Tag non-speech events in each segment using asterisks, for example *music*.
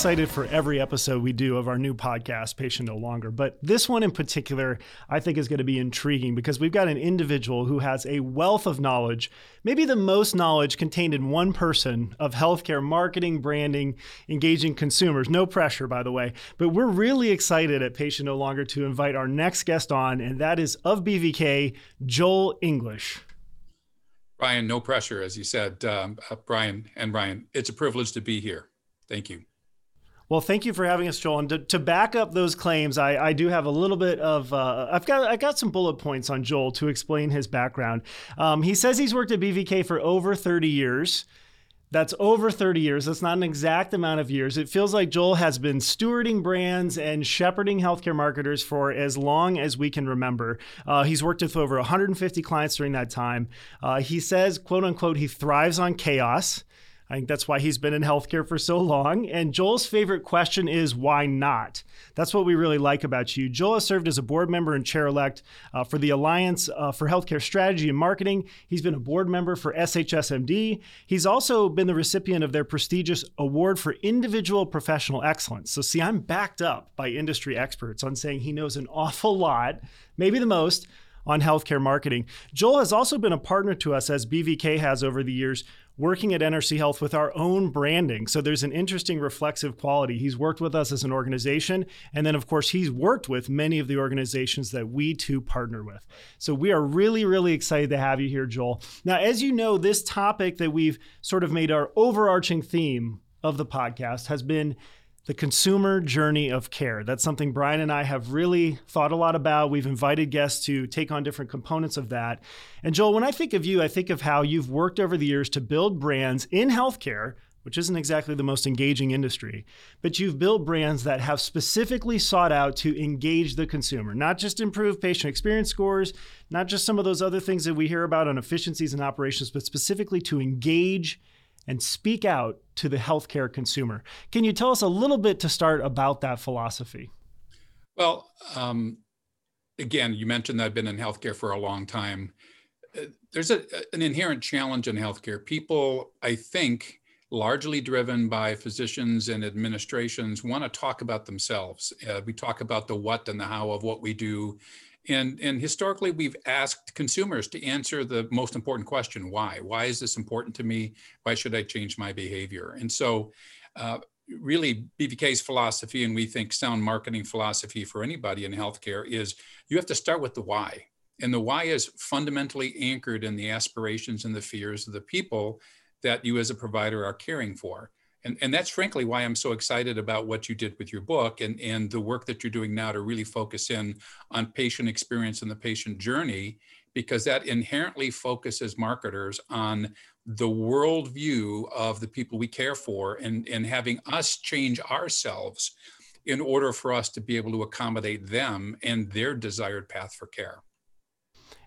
excited for every episode we do of our new podcast, Patient No Longer. But this one in particular, I think is going to be intriguing because we've got an individual who has a wealth of knowledge, maybe the most knowledge contained in one person of healthcare marketing, branding, engaging consumers. No pressure, by the way. But we're really excited at Patient No Longer to invite our next guest on, and that is of BVK, Joel English. Brian, no pressure, as you said, um, uh, Brian and Brian. It's a privilege to be here. Thank you. Well, thank you for having us, Joel. And to, to back up those claims, I, I, do have a little bit of uh, I've got I got some bullet points on Joel to explain his background. Um, he says he's worked at BVK for over 30 years. That's over 30 years. That's not an exact amount of years. It feels like Joel has been stewarding brands and shepherding healthcare marketers for as long as we can remember. Uh, he's worked with over 150 clients during that time. Uh, he says, quote unquote, he thrives on chaos. I think that's why he's been in healthcare for so long. And Joel's favorite question is why not? That's what we really like about you. Joel has served as a board member and chair elect uh, for the Alliance uh, for Healthcare Strategy and Marketing. He's been a board member for SHSMD. He's also been the recipient of their prestigious Award for Individual Professional Excellence. So, see, I'm backed up by industry experts on saying he knows an awful lot, maybe the most on healthcare marketing. Joel has also been a partner to us, as BVK has over the years, working at NRC Health with our own branding. So there's an interesting reflexive quality. He's worked with us as an organization. And then, of course, he's worked with many of the organizations that we too partner with. So we are really, really excited to have you here, Joel. Now, as you know, this topic that we've sort of made our overarching theme of the podcast has been the consumer journey of care. That's something Brian and I have really thought a lot about. We've invited guests to take on different components of that. And Joel, when I think of you, I think of how you've worked over the years to build brands in healthcare, which isn't exactly the most engaging industry, but you've built brands that have specifically sought out to engage the consumer, not just improve patient experience scores, not just some of those other things that we hear about on efficiencies and operations, but specifically to engage and speak out to the healthcare consumer. Can you tell us a little bit to start about that philosophy? Well, um, again, you mentioned that I've been in healthcare for a long time. Uh, there's a, an inherent challenge in healthcare. People, I think, largely driven by physicians and administrations, want to talk about themselves. Uh, we talk about the what and the how of what we do and, and historically, we've asked consumers to answer the most important question why? Why is this important to me? Why should I change my behavior? And so, uh, really, BVK's philosophy, and we think sound marketing philosophy for anybody in healthcare, is you have to start with the why. And the why is fundamentally anchored in the aspirations and the fears of the people that you as a provider are caring for and, and that's frankly why I'm so excited about what you did with your book and, and the work that you're doing now to really focus in on patient experience and the patient journey, because that inherently focuses marketers on the worldview of the people we care for and, and having us change ourselves in order for us to be able to accommodate them and their desired path for care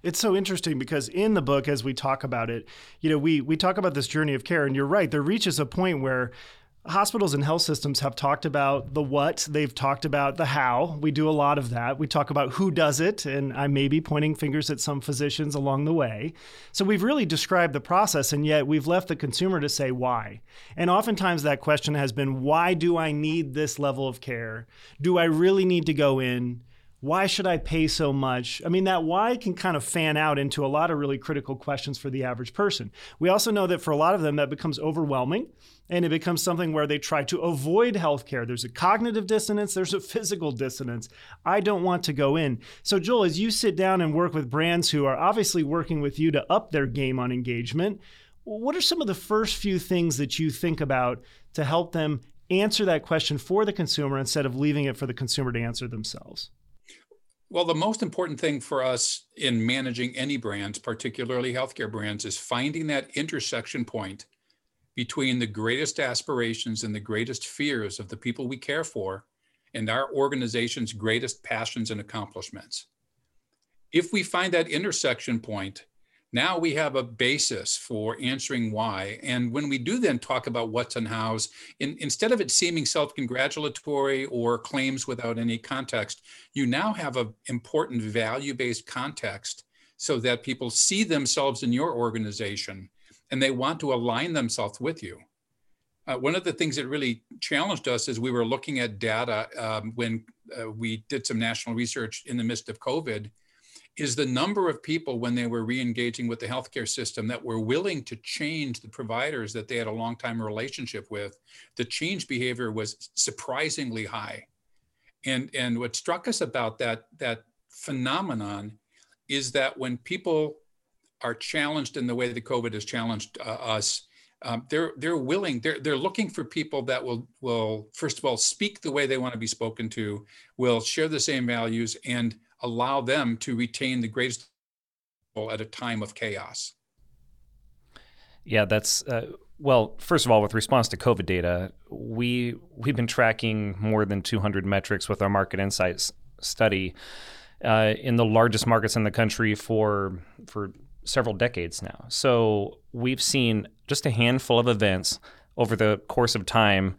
it's so interesting because in the book as we talk about it you know we we talk about this journey of care and you're right there reaches a point where hospitals and health systems have talked about the what they've talked about the how. We do a lot of that. We talk about who does it and i may be pointing fingers at some physicians along the way. So we've really described the process and yet we've left the consumer to say why. And oftentimes that question has been why do i need this level of care? Do i really need to go in why should I pay so much? I mean, that why can kind of fan out into a lot of really critical questions for the average person. We also know that for a lot of them, that becomes overwhelming and it becomes something where they try to avoid healthcare. There's a cognitive dissonance, there's a physical dissonance. I don't want to go in. So, Joel, as you sit down and work with brands who are obviously working with you to up their game on engagement, what are some of the first few things that you think about to help them answer that question for the consumer instead of leaving it for the consumer to answer themselves? Well, the most important thing for us in managing any brands, particularly healthcare brands, is finding that intersection point between the greatest aspirations and the greatest fears of the people we care for and our organization's greatest passions and accomplishments. If we find that intersection point, now we have a basis for answering why. And when we do then talk about what's and how's, in, instead of it seeming self congratulatory or claims without any context, you now have an important value based context so that people see themselves in your organization and they want to align themselves with you. uh, one of the things that really challenged us is we were looking at data um, when uh, we did some national research in the midst of COVID, is the number of people when they were re-engaging with the healthcare system that were willing to change the providers that they had a long time relationship with. The change behavior was surprisingly high. And, and what struck us about that, that phenomenon is that when people are challenged in the way that COVID has challenged uh, us, um, they're they're willing they're they're looking for people that will will first of all speak the way they want to be spoken to, will share the same values, and allow them to retain the greatest at a time of chaos. Yeah, that's uh, well. First of all, with response to COVID data, we we've been tracking more than 200 metrics with our market insights study uh, in the largest markets in the country for for several decades now. So we've seen just a handful of events over the course of time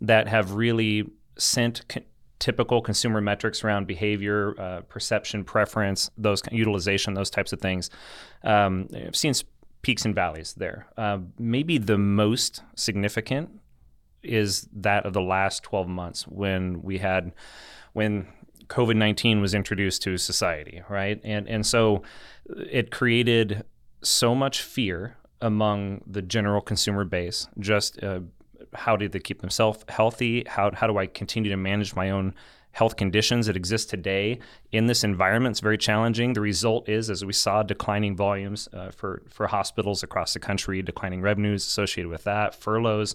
that have really sent co- typical consumer metrics around behavior, uh, perception, preference, those utilization, those types of things. Um, I've seen peaks and valleys there. Uh, maybe the most significant is that of the last 12 months when we had when COVID 19 was introduced to society, right? And, and so it created so much fear among the general consumer base. Just uh, how do they keep themselves healthy? How, how do I continue to manage my own health conditions that exist today in this environment. It's very challenging. The result is, as we saw, declining volumes uh, for, for hospitals across the country, declining revenues associated with that, furloughs,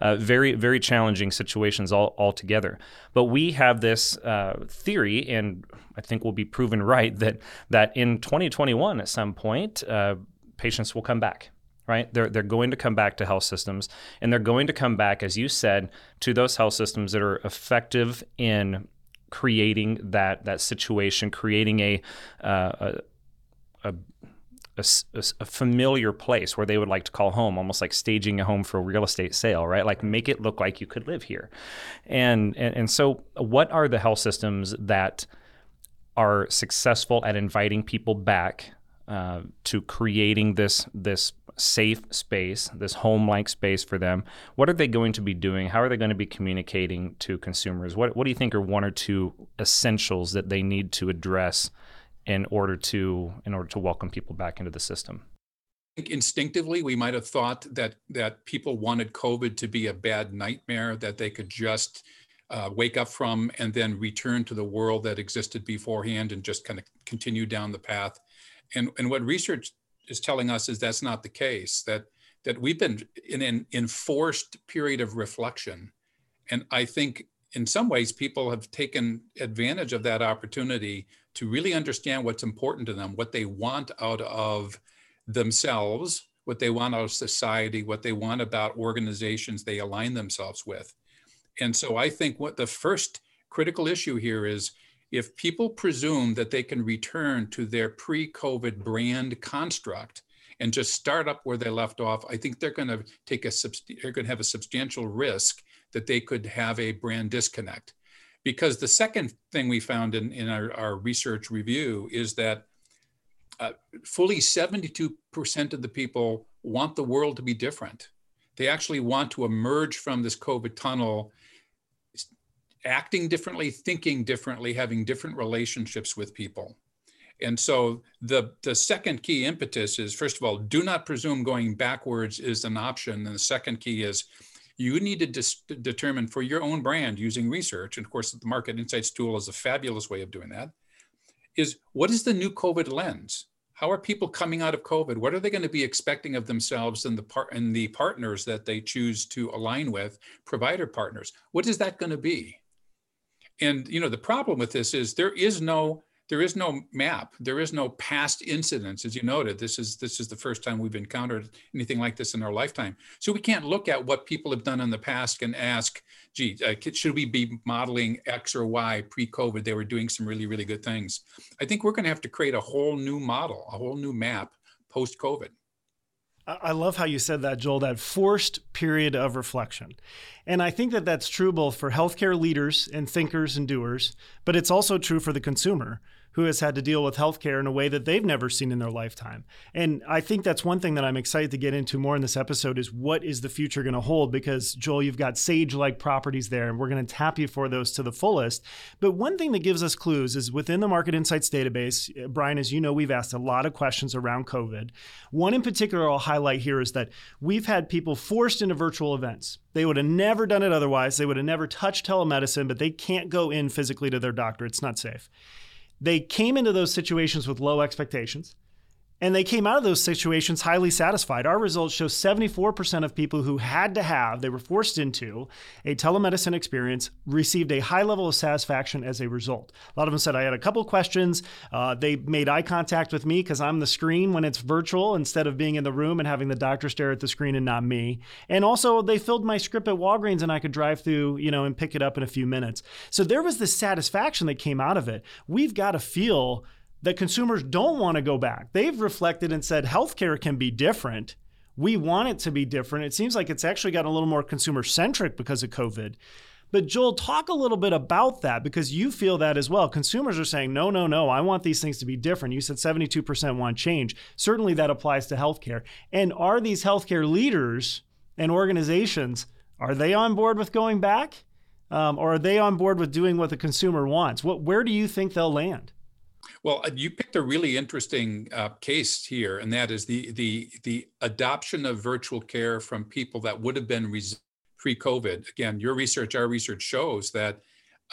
uh, very, very challenging situations all, altogether. But we have this uh, theory, and I think we'll be proven right, that, that in 2021 at some point, uh, patients will come back right? They're, they're going to come back to health systems and they're going to come back, as you said, to those health systems that are effective in creating that that situation, creating a uh, a, a, a, a, familiar place where they would like to call home, almost like staging a home for a real estate sale, right? Like make it look like you could live here. And, and, and so, what are the health systems that are successful at inviting people back uh, to creating this this safe space, this home like space for them. What are they going to be doing? How are they going to be communicating to consumers? What, what do you think are one or two essentials that they need to address in order to in order to welcome people back into the system? I think instinctively we might have thought that that people wanted covid to be a bad nightmare that they could just uh, wake up from and then return to the world that existed beforehand and just kind of continue down the path and and what research is telling us is that's not the case that that we've been in an enforced period of reflection. And i think in some ways people have taken advantage of that opportunity to really understand what's important to them what they want out of themselves what they want out of society what they want about organizations they align themselves with. And so i think what the first critical issue here is if people presume that they can return to their pre-COVID brand construct and just start up where they left off, I think they're going to take a they're going to have a substantial risk that they could have a brand disconnect. Because the second thing we found in, in our, our research review is that uh, fully 72% of the people want the world to be different. They actually want to emerge from this COVID tunnel acting differently, thinking differently, having different relationships with people. And so the, the second key impetus is first of all, do not presume going backwards is an option. And the second key is you need to dis- determine for your own brand using research. And of course, the market insights tool is a fabulous way of doing that. Is what is the new COVID lens? How are people coming out of COVID? What are they going to be expecting of themselves and the part and the partners that they choose to align with, provider partners? What is that going to be? And you know, the problem with this is there is no there is no map. There is no past incidents, as you noted. This is this is the first time we've encountered anything like this in our lifetime. So we can't look at what people have done in the past and ask, "Gee, uh, should we be modeling X or Y pre-COVID? They were doing some really really good things." I think we're going to have to create a whole new model, a whole new map post-COVID. I love how you said that, Joel, that forced period of reflection. And I think that that's true both for healthcare leaders and thinkers and doers, but it's also true for the consumer who has had to deal with healthcare in a way that they've never seen in their lifetime. And I think that's one thing that I'm excited to get into more in this episode is what is the future going to hold? Because Joel, you've got Sage-like properties there, and we're going to tap you for those to the fullest. But one thing that gives us clues is within the Market Insights database, Brian, as you know, we've asked a lot of questions around COVID. One in particular I'll highlight here is that we've had people forced into virtual events. They would have never done it otherwise. They would have never touched telemedicine, but they can't go in physically to their doctor. It's not safe. They came into those situations with low expectations. And they came out of those situations highly satisfied. Our results show 74% of people who had to have, they were forced into a telemedicine experience, received a high level of satisfaction as a result. A lot of them said, I had a couple questions. Uh, they made eye contact with me because I'm the screen when it's virtual instead of being in the room and having the doctor stare at the screen and not me. And also, they filled my script at Walgreens and I could drive through, you know, and pick it up in a few minutes. So there was this satisfaction that came out of it. We've got to feel that consumers don't want to go back. They've reflected and said healthcare can be different. We want it to be different. It seems like it's actually gotten a little more consumer centric because of COVID. But Joel, talk a little bit about that because you feel that as well. Consumers are saying, no, no, no, I want these things to be different. You said 72% want change. Certainly that applies to healthcare. And are these healthcare leaders and organizations, are they on board with going back? Um, or are they on board with doing what the consumer wants? What, where do you think they'll land? Well, uh, you picked a really interesting uh, case here, and that is the the the adoption of virtual care from people that would have been res- pre-COVID. Again, your research, our research shows that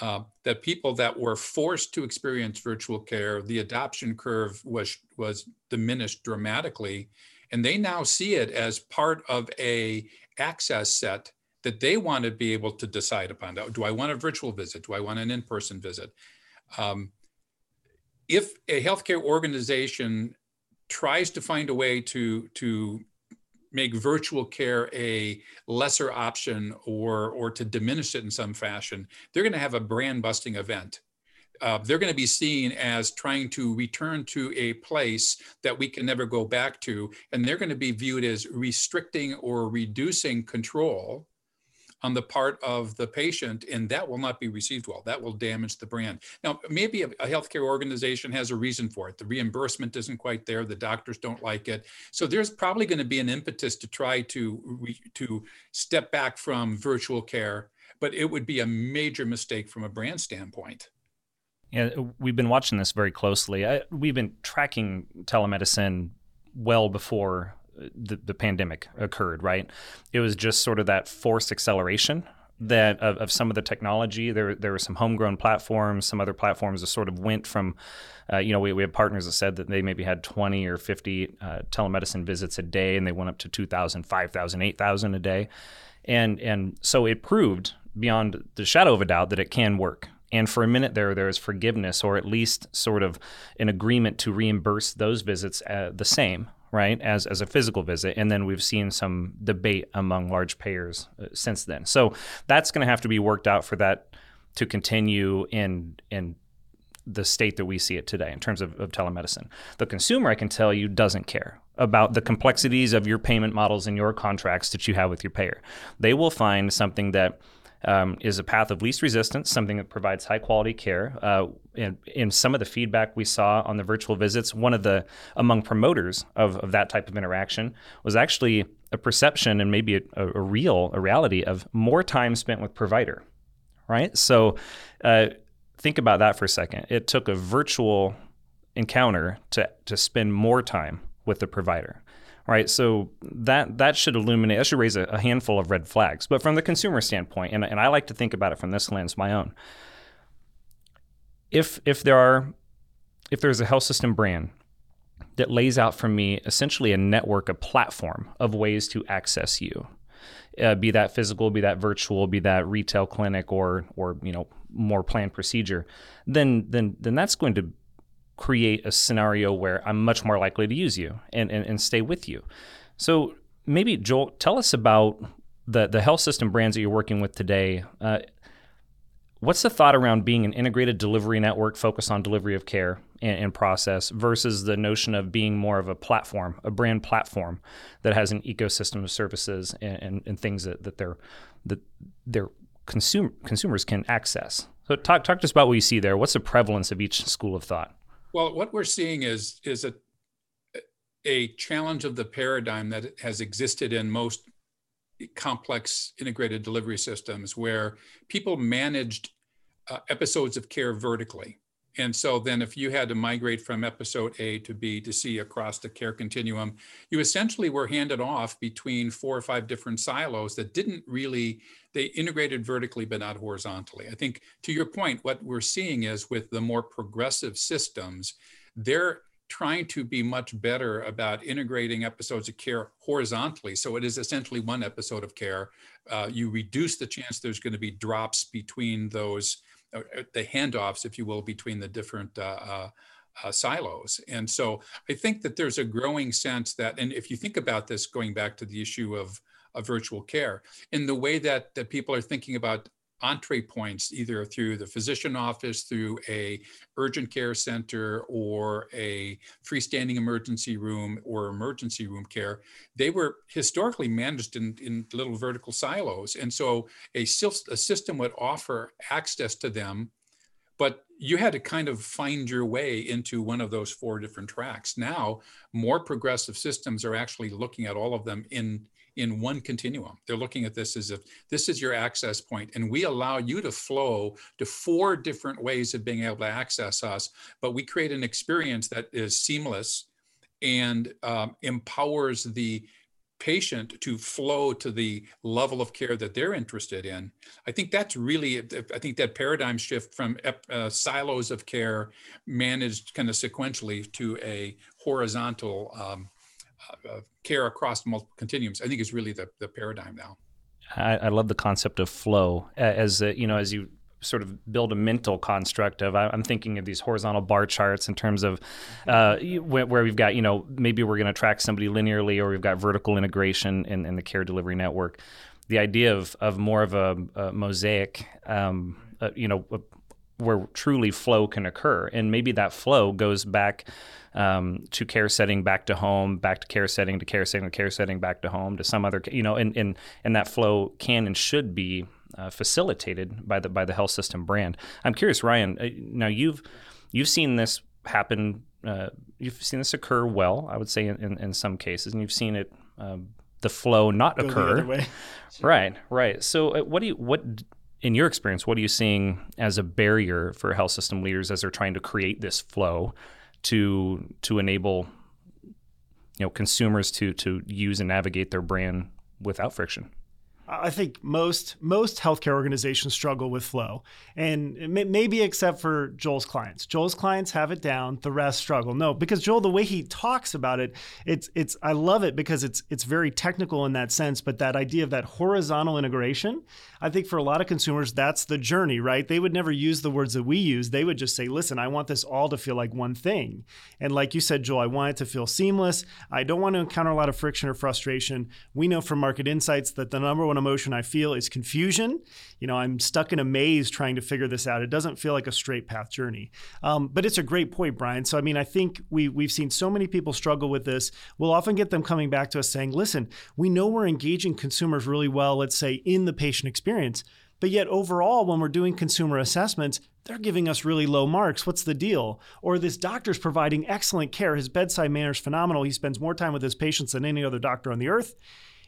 uh, that people that were forced to experience virtual care, the adoption curve was was diminished dramatically, and they now see it as part of a access set that they want to be able to decide upon. Do I want a virtual visit? Do I want an in-person visit? Um, if a healthcare organization tries to find a way to to make virtual care a lesser option or or to diminish it in some fashion, they're going to have a brand busting event. Uh, they're going to be seen as trying to return to a place that we can never go back to, and they're going to be viewed as restricting or reducing control on the part of the patient, and that will not be received well. That will damage the brand. Now, maybe a, a, healthcare organization has a reason for it. The reimbursement isn't quite there. The doctors don't like it. So there's probably going to be an impetus to try to to step back from virtual care, but it would be a major mistake from a brand standpoint. Yeah, we've been watching this very closely. I, we've been tracking telemedicine well before the, the pandemic occurred, right? It was just sort of that forced acceleration that of, of, some of the technology. There, there were some homegrown platforms, some other platforms that sort of went from, uh, you know, we, we have partners that said that they maybe had 20 or 50 uh, telemedicine visits a day and they went up to 2,000, 5,000, 8,000 a day. And, and so it proved beyond the shadow of a doubt that it can work. And for a minute there, there was forgiveness or at least sort of an agreement to reimburse those visits uh, the same right, as, as a physical visit. And then we've seen some debate among large payers uh, since then. So that's going to have to be worked out for that to continue in, in the state that we see it today in terms of, of telemedicine. The consumer, I can tell you, doesn't care about the complexities of your payment models and your contracts that you have with your payer. They will find something that um, is a path of least resistance, something that provides high quality care. Uh, in, in, some of the feedback we saw on the virtual visits, one of the among promoters of, of that type of interaction was actually a perception and maybe a, a real, a reality of more time spent with provider, right? So uh, think about that for a second. It took a virtual encounter to, to spend more time with the provider right? So that that should illuminate, that should raise a, a, handful of red flags. But from the consumer standpoint, and, and I like to think about it from this lens, my own. If if there are if there's a health system brand that lays out for me essentially a network, a platform of ways to access you, uh, be that physical, be that virtual, be that retail clinic, or or you know more planned procedure, then then then that's going to create a scenario where I'm much more likely to use you and, and, and stay with you. So maybe Joel, tell us about the the health system brands that you're working with today. Uh, what's the thought around being an integrated delivery network focused on delivery of care and, and, process versus the notion of being more of a platform, a brand platform that has an ecosystem of services and, and, and things that, that their that their consumer consumers can access? So talk talk to us about what you see there. What's the prevalence of each school of thought? Well, what we're seeing is is a a challenge of the paradigm that has existed in most complex integrated delivery systems where people managed uh, episodes of care vertically. And so then if you had to migrate from episode A to B to C across the care continuum, you essentially were handed off between four or five different silos that didn't really, they integrated vertically but not horizontally. I think to your point, what we're seeing is with the more progressive systems, they're trying to be much better about integrating episodes of care horizontally. So it is essentially one episode of care. Uh, you reduce the chance there's going to be drops between those the handoffs, if you will, between the different uh, uh, uh, silos. And so I think that there's a growing sense that, and if you think about this, going back to the issue of, of virtual care, in the way that, that people are thinking about entree points, either through the physician office, through a urgent care center, or a freestanding emergency room or emergency room care, they were historically managed in, in little vertical silos. And so a, a system would offer access to them, but you had to kind of find your way into one of those four different tracks. Now, more progressive systems are actually looking at all of them in in one continuum. They're looking at this as if this is your access point, and we allow you to flow to four different ways of being able to access us, but we create an experience that is seamless and um, empowers the patient to flow to the level of care that they're interested in. I think that's really, I think that paradigm shift from uh, silos of care managed kind of sequentially to a horizontal um, uh, care across multiple continuums, I think is really the, the paradigm now. I, I love the concept of flow as you know as you sort of build a mental construct of I'm thinking of these horizontal bar charts in terms of uh, where we've got you know maybe we're going to track somebody linearly or we've got vertical integration in, in the care delivery network. The idea of of more of a, a mosaic, um, uh, you know, where truly flow can occur, and maybe that flow goes back um, to care setting, back to home, back to care setting, to care setting, to care setting, back to home, to some other, you know, and and and that flow can and should be uh, facilitated by the by the health system brand. I'm curious, Ryan. Uh, now you've you've seen this happen. Uh, you've seen this occur well, I would say, in, in, in some cases, and you've seen it um, the flow not Go occur. *laughs* Right, right. So, uh, what do you what in your experience? What are you seeing as a barrier for health system leaders as they're trying to create this flow? To to enable you know consumers to to use and navigate their brand without friction. I think most most healthcare organizations struggle with flow, and maybe except for Joel's clients. Joel's clients have it down; the rest struggle. No, because Joel, the way he talks about it, it's it's I love it because it's it's very technical in that sense. But that idea of that horizontal integration, I think for a lot of consumers, that's the journey, right? They would never use the words that we use. They would just say, "Listen, I want this all to feel like one thing." And like you said, Joel, I want it to feel seamless. I don't want to encounter a lot of friction or frustration. We know from market insights that the number one emotion I feel is confusion. You know, I'm stuck in a maze trying to figure this out. It doesn't feel like a straight path journey. Um, but it's a great point, Brian. So I mean, I think we we've seen so many people struggle with this. We'll often get them coming back to us saying, "Listen, we know we're engaging consumers really well. Let's say in the patient experience." But yet, overall, when we're doing consumer assessments, they're giving us really low marks. What's the deal? Or this doctor's providing excellent care. His bedside manner is phenomenal. He spends more time with his patients than any other doctor on the earth.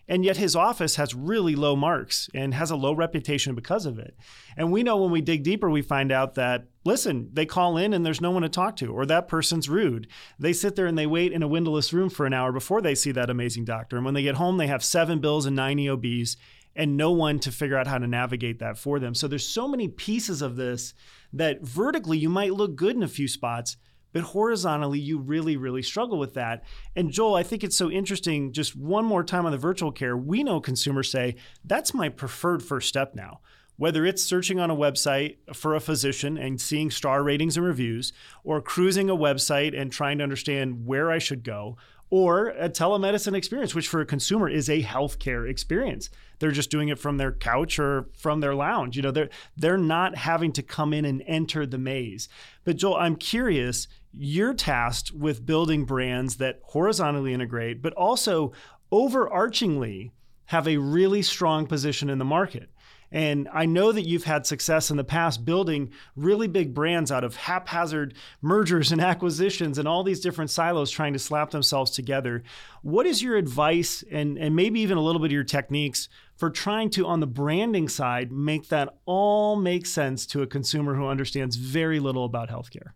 And yet his office has really low marks and has a low reputation because of it. And we know when we dig deeper, we find out that, listen, they call in and there's no one to talk to, or that person's rude. They sit there and they wait in a windowless room for an hour before they see that amazing doctor. And when they get home, they have seven bills and nine EOBs and no one to figure out how to navigate that for them. So there's so many pieces of this that vertically you might look good in a few spots, but horizontally, you really, really struggle with that. And Joel, I think it's so interesting. Just one more time on the virtual care, we know consumers say, that's my preferred first step now. Whether it's searching on a website for a physician and seeing star ratings and reviews, or cruising a website and trying to understand where I should go, or a telemedicine experience, which for a consumer is a healthcare experience. They're just doing it from their couch or from their lounge. You know, they're they're not having to come in and enter the maze. But Joel, I'm curious, you're tasked with building brands that horizontally integrate, but also overarchingly have a really strong position in the market. And I know that you've had success in the past building really big brands out of haphazard mergers and *laughs* acquisitions and all these different silos trying to slap themselves together. What is your advice and, and maybe even a little bit of your techniques for trying to, on the branding side, make that all make sense to a consumer who understands very little about healthcare?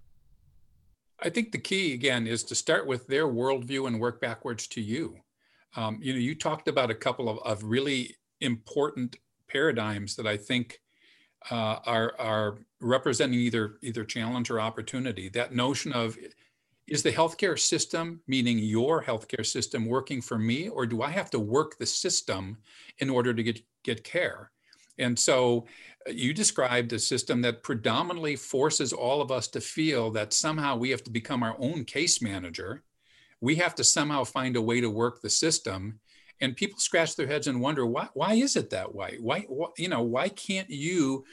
I think the key again is to start with their worldview and work backwards to you. Um, you know, you talked about a couple of, of really important paradigms that I think uh, are are representing either either challenge or opportunity. That notion of is the healthcare system, meaning your healthcare system, working for me, or do I have to work the system in order to get get care? And so you described a system that predominantly forces all of us to feel that somehow we have to become our own case manager. We have to somehow find a way to work the system. And people scratch their heads and wonder why, why is it that way? Why, why you know, why can't you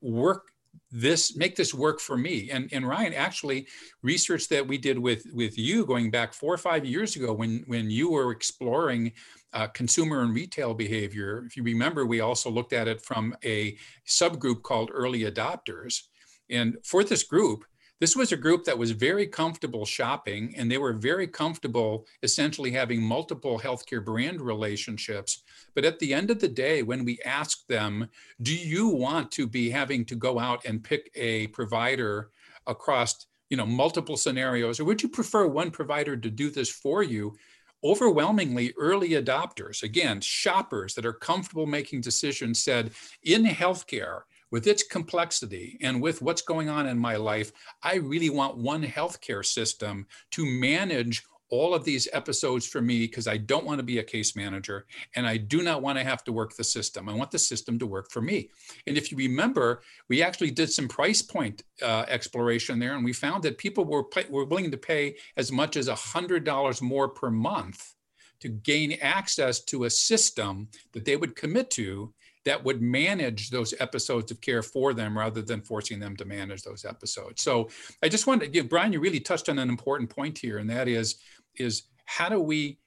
work this make this work for me and and ryan actually research that we did with with you going back four or five years ago when when you were exploring uh, consumer and retail behavior if you remember we also looked at it from a subgroup called early adopters and for this group this was a group that was very comfortable shopping and they were very comfortable essentially having multiple healthcare brand relationships. But at the end of the day, when we ask them, do you want to be having to go out and pick a provider across you know multiple scenarios or would you prefer one provider to do this for you? Overwhelmingly early adopters again shoppers that are comfortable making decisions said in healthcare with its complexity and with what's going on in my life, I really want one healthcare system to manage all of these episodes for me because I don't want to be a case manager and I do not want to have to work the system. I want the system to work for me. And if you remember, we actually did some price point uh, exploration there and we found that people were, were willing to pay as much as $100 more per month to gain access to a system that they would commit to that would manage those episodes of care for them rather than forcing them to manage those episodes. So I just wanted to give Brian, you really touched on an important point here, and that is is how do we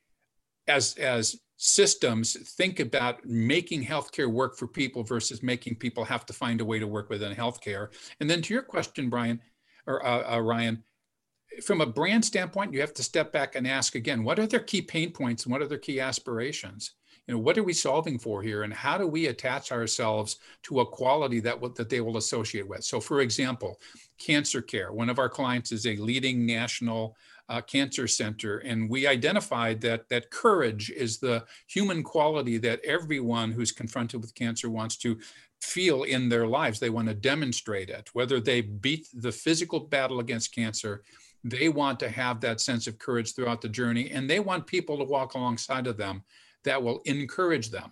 as as systems think about making healthcare work for people versus making people have to find a way to work within healthcare. And then to your question, Brian or uh, uh, Ryan, from a brand standpoint, you have to step back and ask again, what are their key pain points and what are their key aspirations? you know what are we solving for here and how do we attach ourselves to a quality that that they will associate with so for example cancer care one of our clients is a leading national uh, cancer center and we identified that that courage is the human quality that everyone who's confronted with cancer wants to feel in their lives they want to demonstrate it whether they beat the physical battle against cancer they want to have that sense of courage throughout the journey and they want people to walk alongside of them that will encourage them.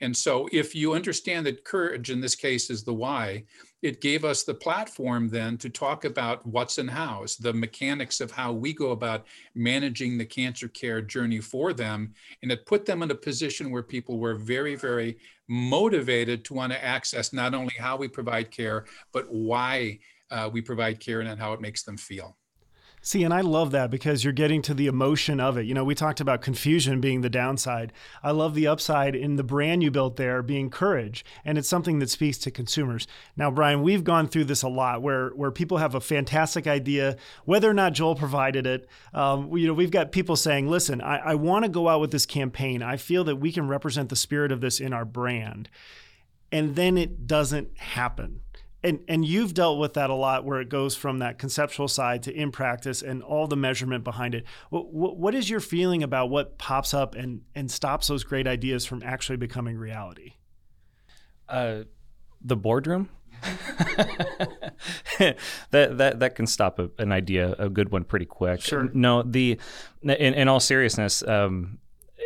And so, if you understand that courage in this case is the why, it gave us the platform then to talk about what's and hows, the mechanics of how we go about managing the cancer care journey for them. And it put them in a position where people were very, very motivated to want to access not only how we provide care, but why uh, we provide care and how it makes them feel. See, and I love that because you're getting to the emotion of it. You know, we talked about confusion being the downside. I love the upside in the brand you built there being courage, and it's something that speaks to consumers. Now, Brian, we've gone through this a lot where where people have a fantastic idea, whether or not Joel provided it. Um, you know, we've got people saying, "Listen, I, I want to go out with this campaign. I feel that we can represent the spirit of this in our brand," and then it doesn't happen and and you've dealt with that a lot where it goes from that conceptual side to in practice and all the measurement behind it. What, what is your feeling about what pops up and and stops those great ideas from actually becoming reality? Uh, the boardroom? *laughs* That that that can stop a, an idea a good one pretty quick. Sure. No the in, in all seriousness um,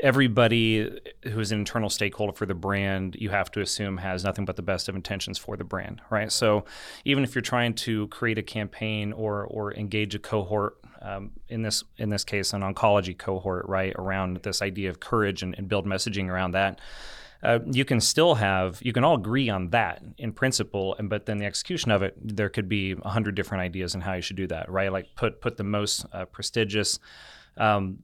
everybody who's an internal stakeholder for the brand, you have to assume has nothing but the best of intentions for the brand, right? So even if you're trying to create a campaign or or engage a cohort, um, in this in this case, an oncology cohort, right, around this idea of courage and, and build messaging around that. Uh, you can still have you can all agree on that in principle and but then the execution of it there could be a hundred different ideas on how you should do that right like put put the most uh, prestigious um,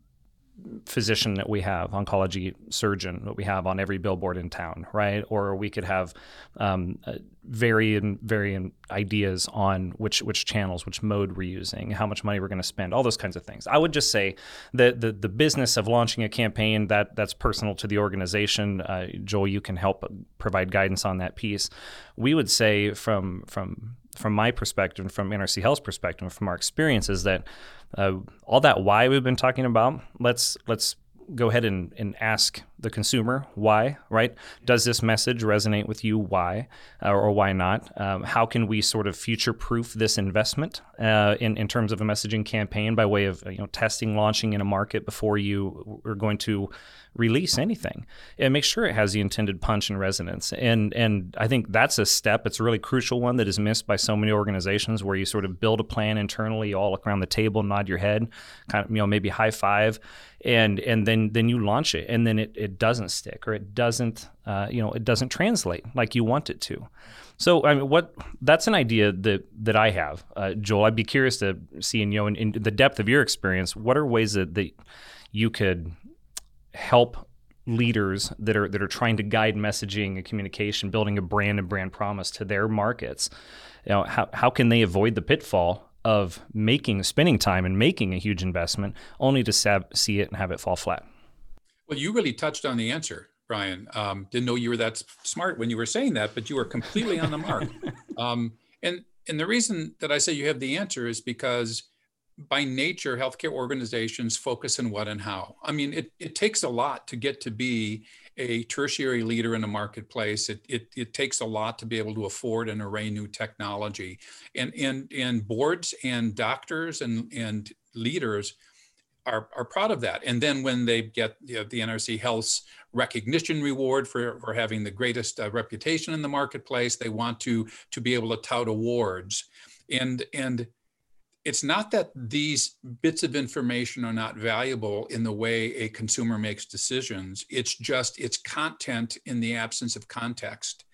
physician that we have, oncology surgeon that we have on every billboard in town, right? Or we could have um, uh, varying varying ideas on which which channels, which mode we're using, how much money we're going to spend, all those kinds of things. I would just say that the the business of launching a campaign that that's personal to the organization. Uh, Joel, you can help provide guidance on that piece. We would say from from from my perspective, and from NRC Health's perspective, from our experiences, that uh, all that why we've been talking about, let's let's go ahead and, and ask the consumer why, right? Does this message resonate with you? Why uh, or why not? Um, how can we sort of future proof this investment uh, in, in terms of a messaging campaign by way of you know testing, launching in a market before you are going to release anything and make sure it has the intended punch and resonance. And and I think that's a step. It's a really crucial one that is missed by so many organizations where you sort of build a plan internally, all around the table, nod your head, kind of you know maybe high five, and and then then you launch it, and then it, it doesn't stick or it doesn't uh, you know it doesn't translate like you want it to. So I mean, what that's an idea that that I have, uh, Joel. I'd be curious to see, in, you know, in, in, the depth of your experience, what are ways that, that you could help leaders that are that are trying to guide messaging and communication, building a brand and brand promise to their markets. You know, how how can they avoid the pitfall of making spending time and making a huge investment only to sab- see it and have it fall flat? Well, you really touched on the answer, Brian. Um, didn't know you were that smart when you were saying that, but you were completely on the mark. *laughs* Um, and and the reason that I say you have the answer is because by nature, healthcare organizations focus on what and how. I mean, it, it takes a lot to get to be a tertiary leader in a marketplace. It, it, it takes a lot to be able to afford and array new technology. And, and, and boards and doctors and, and leaders are, are proud of that. And then when they get you know, the NRC Health's recognition reward for, for having the greatest uh, reputation in the marketplace, they want to, to be able to tout awards. And, and it's not that these bits of information are not valuable in the way a consumer makes decisions. It's just it's content in the absence of context.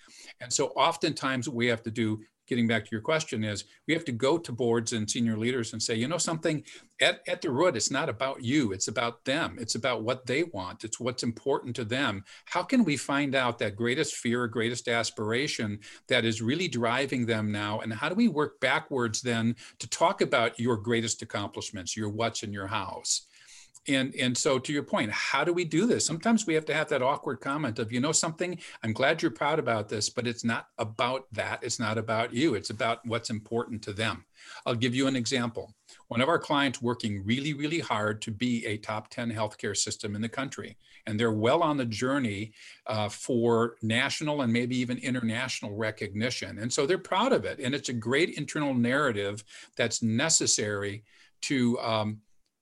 And so oftentimes we have to do getting back to your question is we have to go to boards and senior leaders and say you know something? At, at the root it's not about you it's about them. It's about what they want. It's what's important to them. How can we find out that greatest fear greatest aspiration that is really driving them now? And how do we work backwards then to talk about your greatest accomplishments your what's in your house and and so to your point how do we do this? Sometimes we have to have that awkward comment of you know something? I'm glad you're proud about this but it's not about that. It's not about you. It's about what's important to them. I'll give you an example. One of our clients working really really hard to be a top 10 healthcare system in the country and they're well on the journey uh, for national and maybe even international recognition. And so they're proud of it and it's a great internal narrative that's necessary to um,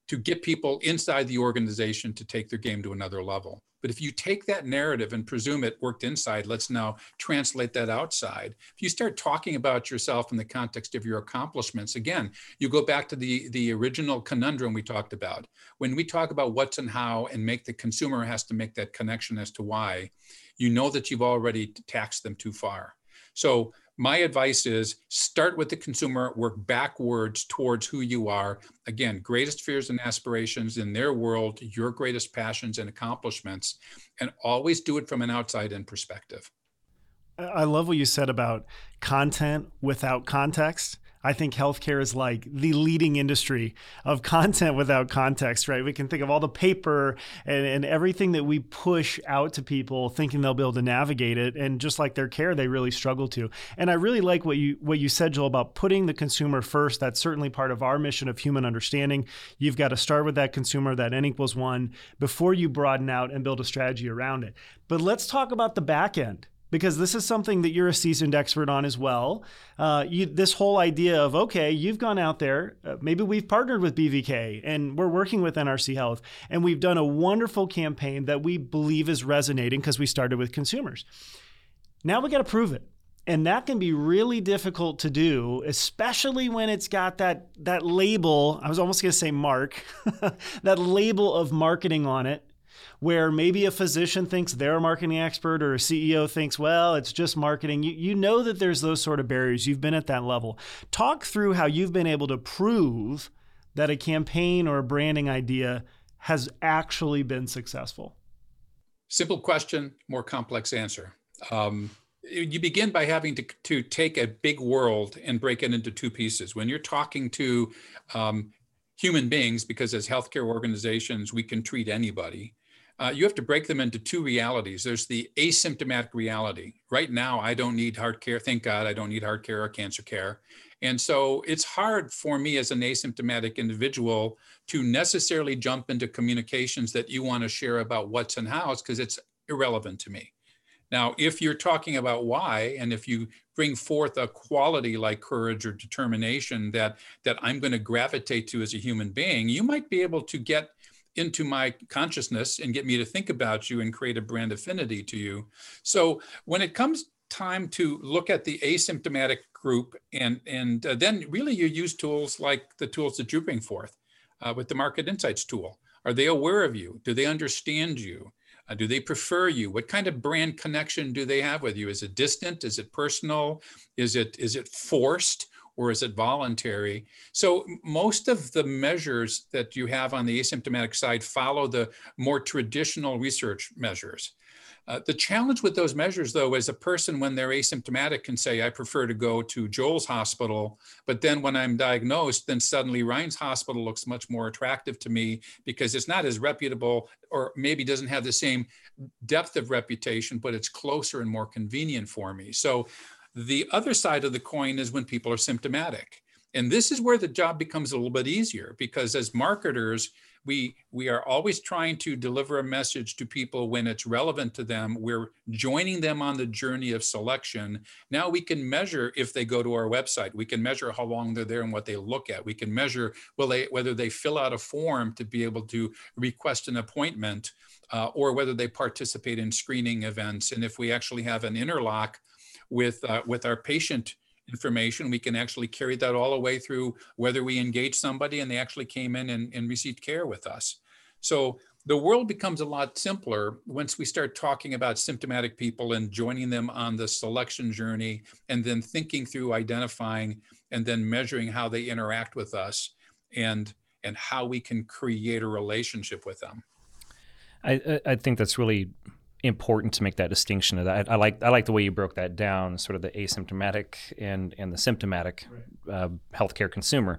to get people inside the organization to take their game to another level. But if you take that narrative and presume it worked inside, let's now translate that outside. If you start talking about yourself in the context of your accomplishments, again, you go back to the, the original conundrum we talked about. When we talk about what's and how and make the consumer has to make that connection as to why, you know that you've already taxed them too far. So my advice is start with the consumer, work backwards towards who you are. Again, greatest fears and aspirations in their world, your greatest passions and accomplishments, and always do it from an outside in perspective. I love what you said about content without context. I think healthcare is like the leading industry of content without context, right? We can think of all the paper and, and everything that we push out to people thinking they'll be able to navigate it. And just like their care, they really struggle to. And I really like what you what you said, Joel, about putting the consumer first. That's certainly part of our mission of human understanding. You've got to start with that consumer, that N equals one, before you broaden out and build a strategy around it. But let's talk about the back end because this is something that you're a seasoned expert on as well. Uh, you, this whole idea of, okay, you've gone out there, uh, maybe we've partnered with BVK and we're working with NRC Health, and we've done a wonderful campaign that we believe is resonating because we started with consumers. Now we got to prove it. And that can be really difficult to do, especially when it's got that that label. I was almost going to say mark, *laughs* that label of marketing on it where maybe a physician thinks they're a marketing expert or a CEO thinks, well, it's just marketing. You, you know that there's those sort of barriers. You've been at that level. Talk through how you've been able to prove that a campaign or a branding idea has actually been successful? Simple question, more complex answer. Um, you begin by having to, to take a big world and break it into two pieces. When you're talking to um, human beings, because as healthcare organizations, we can treat anybody, uh, you have to break them into two realities. There's the asymptomatic reality. Right now, I don't need heart care. Thank God I don't need heart care or cancer care. And so it's hard for me as an asymptomatic individual to necessarily jump into communications that you want to share about what's in house because it's irrelevant to me. Now, if you're talking about why, and if you bring forth a quality like courage or determination that that I'm going to gravitate to as a human being, you might be able to get into my consciousness and get me to think about you and create a brand affinity to you. So when it comes time to look at the asymptomatic group and and uh, then really you use tools like the tools that you bring forth uh, with the market insights tool. Are they aware of you? Do they understand you? Uh, do they prefer you? What kind of brand connection do they have with you? Is it distant? Is it personal? Is it is it forced or is it voluntary? So most of the measures that you have on the asymptomatic side follow the more traditional research measures. Uh, the challenge with those measures, though, is a person when they're asymptomatic can say, I prefer to go to Joel's hospital. But then when I'm diagnosed, then suddenly Ryan's hospital looks much more attractive to me because it's not as reputable or maybe doesn't have the same depth of reputation, but it's closer and more convenient for me. So the other side of the coin is when people are symptomatic. And this is where the job becomes a little bit easier because as marketers, we we are always trying to deliver a message to people when it's relevant to them. We're joining them on the journey of selection. Now we can measure if they go to our website. We can measure how long they're there and what they look at. We can measure will they whether they fill out a form to be able to request an appointment uh, or whether they participate in screening events. And if we actually have an interlock with uh, with our patient information. We can actually carry that all the way through whether we engage somebody and they actually came in and, and received care with us. So the world becomes a lot simpler once we start talking about symptomatic people and joining them on the selection journey and then thinking through identifying and then measuring how they interact with us and and how we can create a relationship with them. I, I think that's really important to make that distinction of that. I, I, like I like the way you broke that down, sort of the asymptomatic and and the symptomatic uh, healthcare consumer.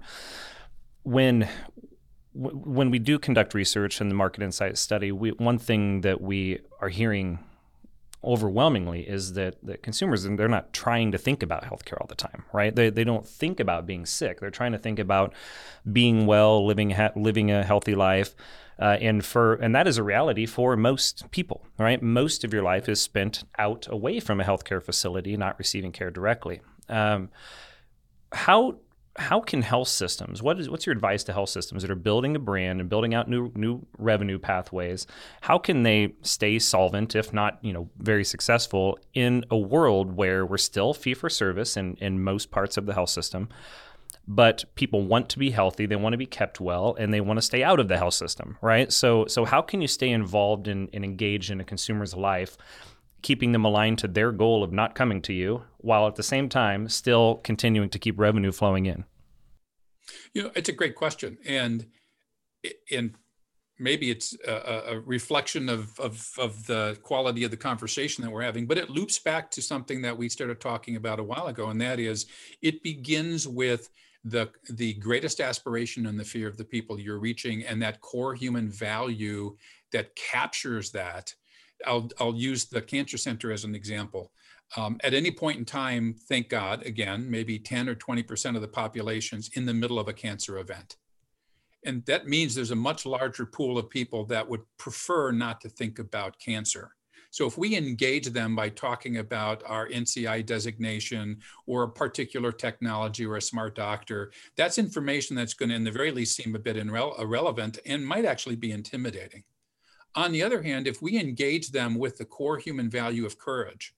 When when we do conduct research in the market insight study, we, one thing that we are hearing overwhelmingly is that, that consumers they're not trying to think about healthcare all the time, right? They, they don't think about being sick. They're trying to think about being well, living ha- living a healthy life. Uh, and for and that is a reality for most people, right? Most of your life is spent out away from a healthcare facility, not receiving care directly. Um, how how can health systems what is what's your advice to health systems that are building a brand and building out new new revenue pathways how can they stay solvent if not you know very successful in a world where we're still fee for service in in most parts of the health system but people want to be healthy, they want to be kept well, and they want to stay out of the health system, right? So, so how can you stay involved and, and engaged in a consumer's life, keeping them aligned to their goal of not coming to you, while at the same time still continuing to keep revenue flowing in? You know, it's a great question, and and maybe it's a, a reflection of, of, of the quality of the conversation that we're having, but it loops back to something that we started talking about a while ago, and that is it begins with the the greatest aspiration and the fear of the people you're reaching and that core human value that captures that. I'll i'll use the cancer center as an example. Um, at any point in time thank god again maybe 10 or 20 percent of the population's in the middle of a cancer event. And that means there's a much larger pool of people that would prefer not to think about cancer so if we engage them by talking about our NCI designation or a particular technology or a smart doctor, that's information that's going to, in the very least, seem a bit irre- irrelevant and might actually be intimidating. On the other hand, if we engage them with the core human value of courage,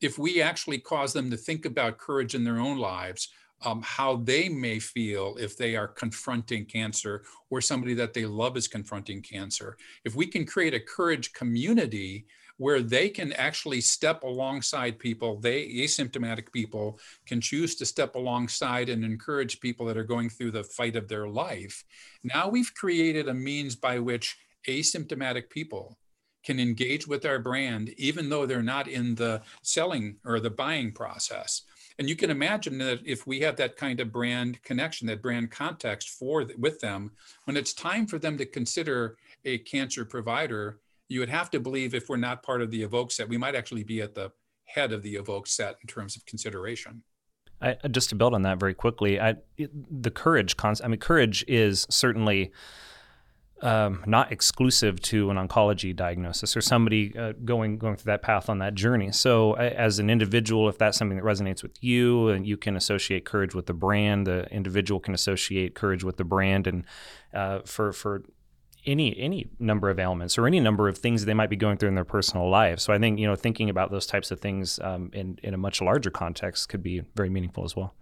if we actually cause them to think about courage in their own lives, um, how they may feel if they are confronting cancer or somebody that they love is confronting cancer. If we can create a courage community where they can actually step alongside people, they asymptomatic people can choose to step alongside and encourage people that are going through the fight of their life. Now we've created a means by which asymptomatic people can engage with our brand even though they're not in the selling or the buying process and you can imagine that if we have that kind of brand connection that brand context for with them when it's time for them to consider a cancer provider you would have to believe if we're not part of the evoke set we might actually be at the head of the evoke set in terms of consideration I, just to build on that very quickly, I, it, the courage concept. I mean, courage is certainly um, not exclusive to an oncology diagnosis or somebody uh, going going through that path on that journey. So, as an individual, if that's something that resonates with you, and you can associate courage with the brand, the individual can associate courage with the brand, and uh, for for any any number of ailments or any number of things they might be going through in their personal life. So, I think you know thinking about those types of things um, in in a much larger context could be very meaningful as well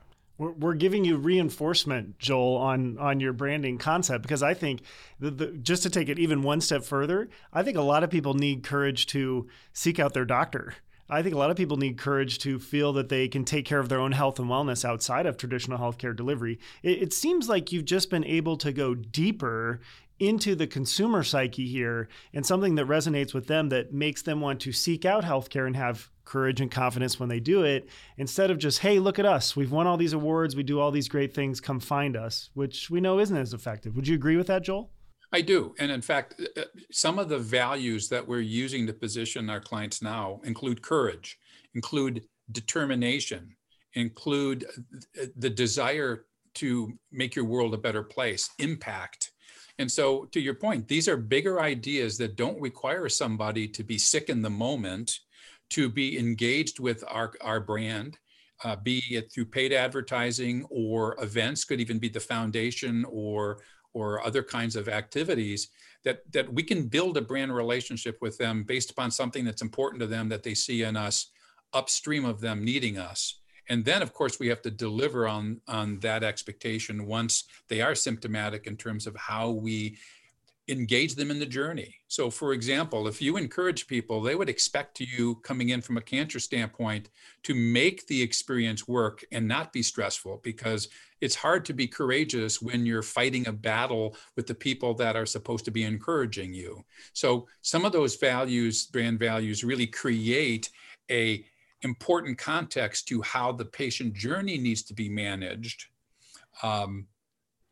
we're, we're giving you reinforcement, Joel, on on your branding concept because I think the, the, just to take it even one step further, I think a lot of people need courage to seek out their doctor. I think a lot of people need courage to feel that they can take care of their own health and wellness outside of traditional healthcare delivery. It, it seems like you've just been able to go deeper into the consumer psyche here and something that resonates with them that makes them want to seek out healthcare and have courage and confidence when they do it instead of just hey look at us. We've won all these awards. We do all these great things. Come find us which we know isn't as effective. Would you agree with that joel? I do. And in fact uh, uh, some of the values that we're using to position our clients now include courage include determination include uh, the desire to make your world a better place impact and so to your point these are bigger ideas that don't require somebody to be sick in the moment to be engaged with our, our brand, uh, be it through paid advertising or events, could even be the foundation or or other kinds of activities that that we can build a brand relationship with them based upon something that's important to them that they see in us upstream of them needing us and then of course we have to deliver on on that expectation once they are symptomatic in terms of how we engage them in the journey. So, for example, if you encourage people, they would expect you coming in from a cancer standpoint to make the experience work and not be stressful because it's hard to be courageous when you're fighting a battle with the people that are supposed to be encouraging you. So, some of those values, brand values, really create a important context to how the patient journey needs to be managed um,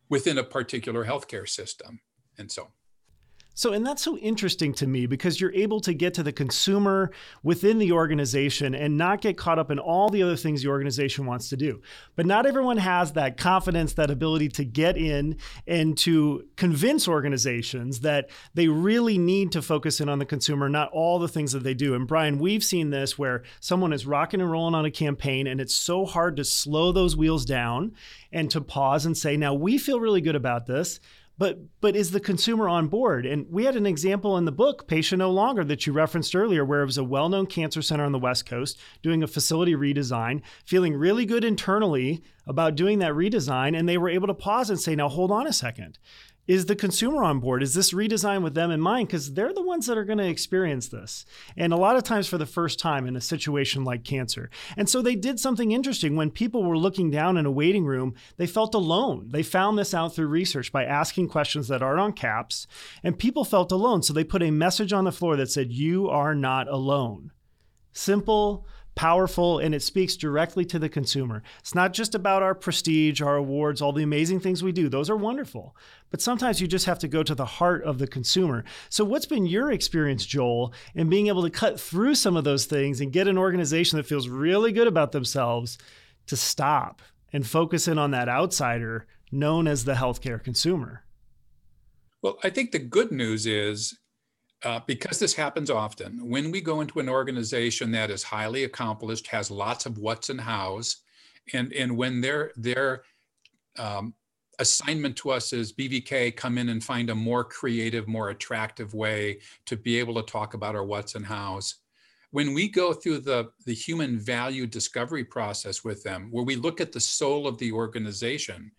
within a particular healthcare system. And so so, and that's so interesting to me because you're able to get to the consumer within the organization and not get caught up in all the other things the organization wants to do. But not everyone has that confidence, that ability to get in and to convince organizations that they really need to focus in on the consumer, not all the things that they do. And Brian, we've seen this where someone is rocking and rolling on a campaign and it's so hard to slow those wheels down and to pause and say, now we feel really good about this but but is the consumer on board? And we had an example in the book, Patient No Longer, that you referenced earlier, where it was a well-known cancer center on the West Coast doing a facility redesign, feeling really good internally about doing that redesign, and they were able to pause and say, "Now hold on a second is the consumer on board? Is this redesign with them in mind? Because they're the ones that are going to experience this. And a lot of times for the first time in a situation like cancer. And so they did something interesting. When people were looking down in a waiting room, they felt alone. They found this out through research by asking questions that aren't on HCAHPS, and people felt alone. So they put a message on the floor that said, You are not alone. Simple powerful, and it speaks directly to the consumer. It's not just about our prestige, our awards, all the amazing things we do. Those are wonderful. But sometimes you just have to go to the heart of the consumer. So, what's been your experience, Joel, in being able to cut through some of those things and get an organization that feels really good about themselves to stop and focus in on that outsider known as the healthcare consumer? Well, I think the good news is uh, because this happens often, when we go into an organization that is highly accomplished, has lots of what's and hows, and and when their their um, assignment to us is BVK, come in and find a more creative, more attractive way to be able to talk about our what's and hows. When we go through the, the human value discovery process with them, where we look at the soul of the organization,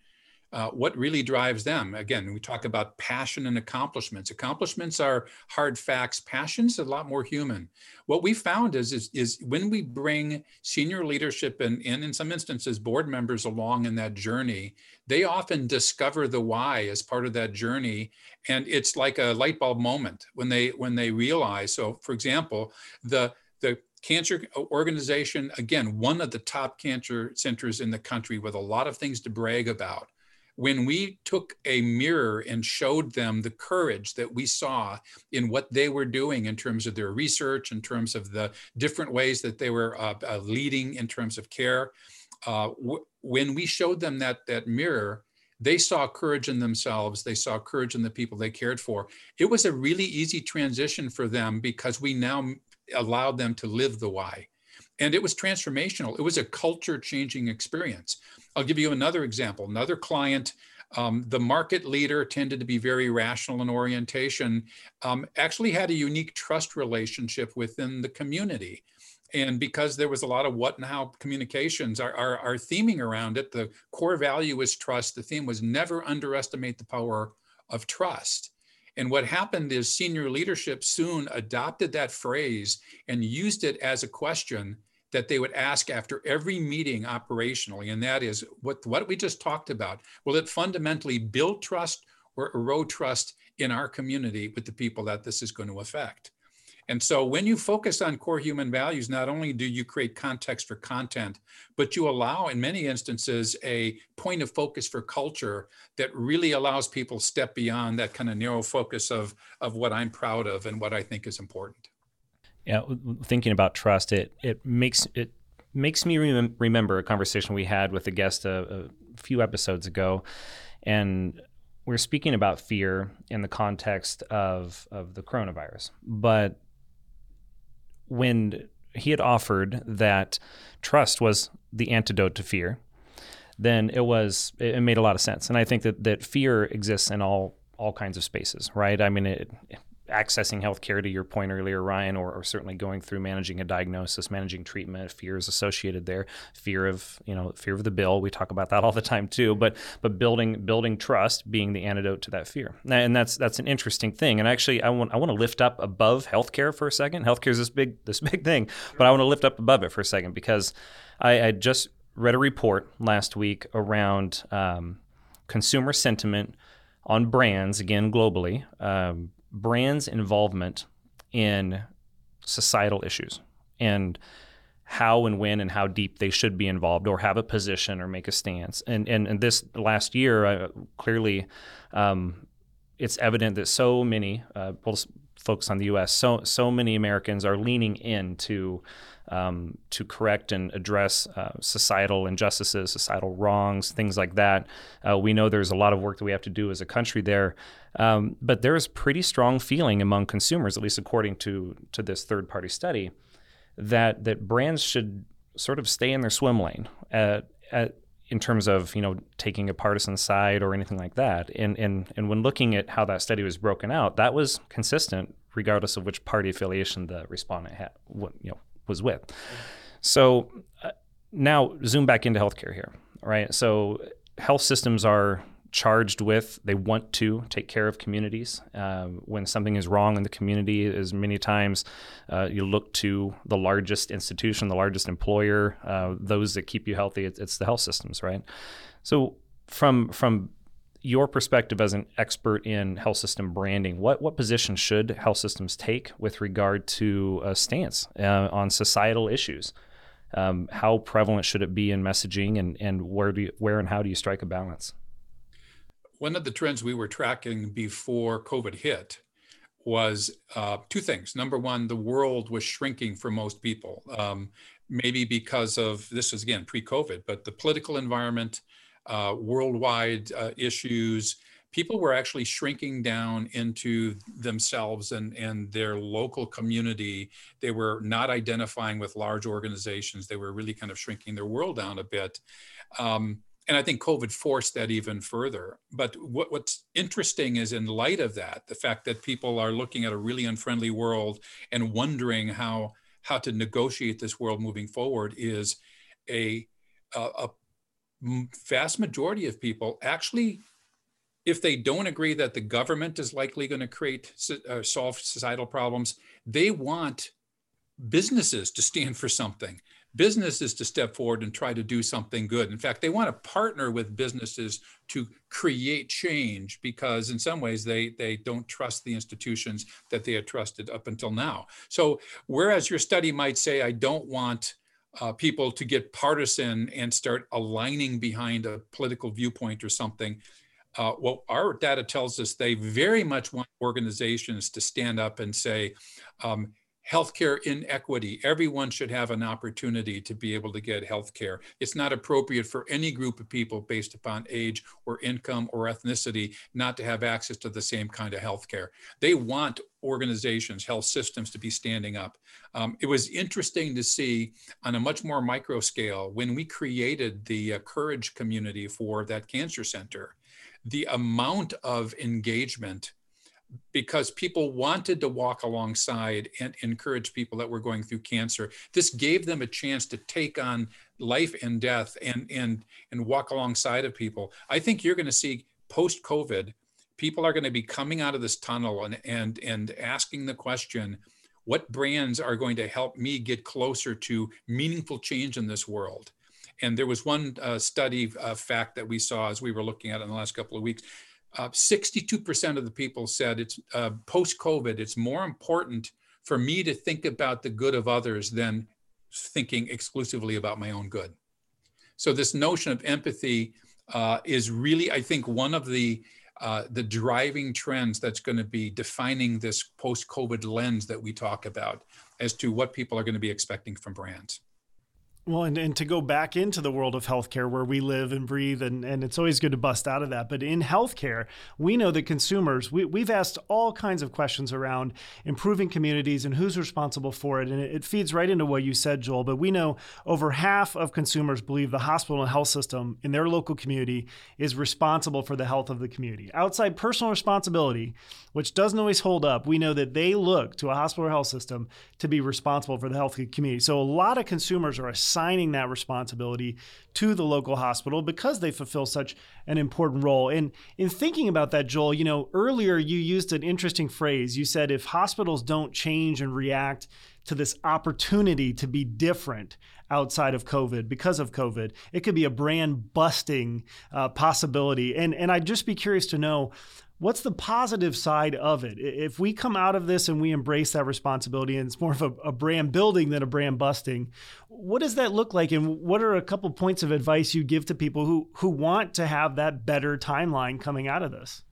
uh, what really drives them. Again, we talk about passion and accomplishments. Accomplishments are hard facts. Passion's a lot more human. What we found is, is, is when we bring senior leadership and, and in some instances board members along in that journey, they often discover the why as part of that journey. And it's like a light bulb moment when they when they realize. So for example, the the cancer organization again one of the top cancer centers in the country with a lot of things to brag about when we took a mirror and showed them the courage that we saw in what they were doing in terms of their research, in terms of the different ways that they were uh, uh, leading in terms of care, uh, w- when we showed them that that mirror, they saw courage in themselves. They saw courage in the people they cared for. It was a really easy transition for them because we now allowed them to live the why. And it was transformational. It was a culture changing experience. I'll give you another example. Another client, um, the market leader tended to be very rational in orientation, um, actually had a unique trust relationship within the community. And because there was a lot of what and how communications, our, our, our theming around it, the core value is trust. The theme was never underestimate the power of trust. And what happened is senior leadership soon adopted that phrase and used it as a question that they would ask after every meeting operationally. And that is what, what we just talked about. Will it fundamentally build trust or erode trust in our community with the people that this is going to affect? And so when you focus on core human values, not only do you create context for content, but you allow, in many instances, a point of focus for culture that really allows people step beyond that kind of narrow focus of, of what I'm proud of and what I think is important. Yeah, thinking about trust, it it makes it makes me rem- remember a conversation we had with a guest a, a few episodes ago, and we're speaking about fear in the context of of the coronavirus, but when he had offered that trust was the antidote to fear, then it was it made a lot of sense. And I think that that fear exists in all all kinds of spaces, right? I mean, it, accessing healthcare to your point earlier, Ryan, or, or, certainly going through managing a diagnosis, managing treatment, fears associated there, fear of you know fear of the bill. We talk about that all the time too. But but building building trust being the antidote to that fear, and that's that's an interesting thing. And actually, I want I want to lift up above healthcare for a second. Healthcare is this big this big thing, but I want to lift up above it for a second because I, I just read a report last week around um, consumer sentiment on brands again globally. Um, brands' involvement in societal issues and how and when and how deep they should be involved or have a position or make a stance. And and, and this last year, uh, clearly, um, it's evident that so many, uh, we'll focus on the U.S., so so many Americans are leaning into um, to correct and address uh, societal injustices, societal wrongs, things like that. Uh, we know there's a lot of work that we have to do as a country there, um, but there's pretty strong feeling among consumers, at least according to to this third party study, that that brands should sort of stay in their swim lane at, at in terms of you know taking a partisan side or anything like that. And and and when looking at how that study was broken out, that was consistent regardless of which party affiliation the respondent had. You know was with. So uh, now zoom back into healthcare here, right? So health systems are charged with they want to take care of communities um, when something is wrong in the community as many times uh, you look to the largest institution the largest employer uh, those that keep you healthy it's, it's the health systems right so from from your perspective as an expert in health system branding, what what position should health systems take with regard to a stance uh, on societal issues? Um, how prevalent should it be in messaging, and and where do you, where and how do you strike a balance? One of the trends we were tracking before COVID hit was uh, two things. Number one, the world was shrinking for most people. Um, maybe because of this was again pre-COVID, but the political environment uh, worldwide uh, issues. People were actually shrinking down into themselves and, and their local community. They were not identifying with large organizations. They were really kind of shrinking their world down a bit. Um, and I think COVID forced that even further. But what, what's interesting is, in light of that, the fact that people are looking at a really unfriendly world and wondering how how to negotiate this world moving forward is a a, a vast majority of people actually if they don't agree that the government is likely going to create uh, solve societal problems they want businesses to stand for something businesses to step forward and try to do something good. In fact they want to partner with businesses to create change because in some ways they they don't trust the institutions that they had trusted up until now. So whereas your study might say i don't want uh, people to get partisan and start aligning behind a political viewpoint or something. Uh, well, our data tells us they very much want organizations to stand up and say, um, healthcare inequity. Everyone should have an opportunity to be able to get healthcare. It's not appropriate for any group of people based upon age or income or ethnicity not to have access to the same kind of healthcare. They want organizations, health systems to be standing up. Um, it was interesting to see on a much more micro scale when we created the uh, Courage community for that cancer center, the amount of engagement because people wanted to walk alongside and encourage people that were going through cancer. This gave them a chance to take on life and death and and and walk alongside of people. I think you're going to see post COVID, people are going to be coming out of this tunnel and and and asking the question, what brands are going to help me get closer to meaningful change in this world? And there was one uh, study uh, fact that we saw as we were looking at in the last couple of weeks uh, 62% of the people said it's uh, post COVID, it's more important for me to think about the good of others than thinking exclusively about my own good. So, this notion of empathy uh, is really, I think, one of the uh, the driving trends that's going to be defining this post COVID lens that we talk about as to what people are going to be expecting from brands. Well, and, and to go back into the world of healthcare where we live and breathe, and, and it's always good to bust out of that. But in healthcare, we know that consumers, we, we've asked all kinds of questions around improving communities and who's responsible for it. And it, it feeds right into what you said, Joel. But we know over half of consumers believe the hospital and health system in their local community is responsible for the health of the community. Outside personal responsibility, which doesn't always hold up, we know that they look to a hospital or health system to be responsible for the health of the community. So a lot of consumers are assigning that responsibility to the local hospital because they fulfill such an important role. And in thinking about that, Joel, you know, earlier you used an interesting phrase. You said if hospitals don't change and react to this opportunity to be different outside of COVID because of COVID, it could be a brand busting uh, possibility. And and I'd just be curious to know what's the positive side of it? If we come out of this and we embrace that responsibility and it's more of a, a, brand building than a brand busting, what does that look like? And what are a couple points of advice you give to people who, who want to have that better timeline coming out of this?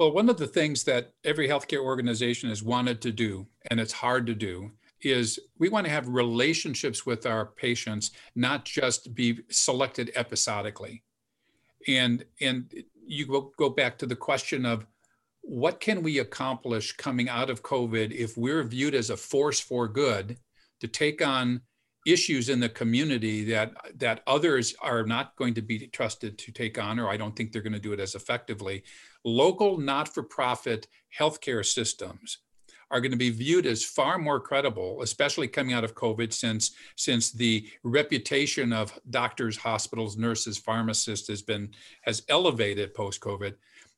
Well, one of the things that every healthcare organization has wanted to do, and it's hard to do, is we want to have relationships with our patients, not just be selected episodically. And and you go, go back to the question of what can we accomplish coming out of COVID if we're viewed as a force for good to take on issues in the community that that others are not going to be trusted to take on or I don't think they're going to do it as effectively? Local not-for-profit healthcare systems are going to be viewed as far more credible, especially coming out of COVID, since since the reputation of doctors, hospitals, nurses, pharmacists has been has elevated post COVID.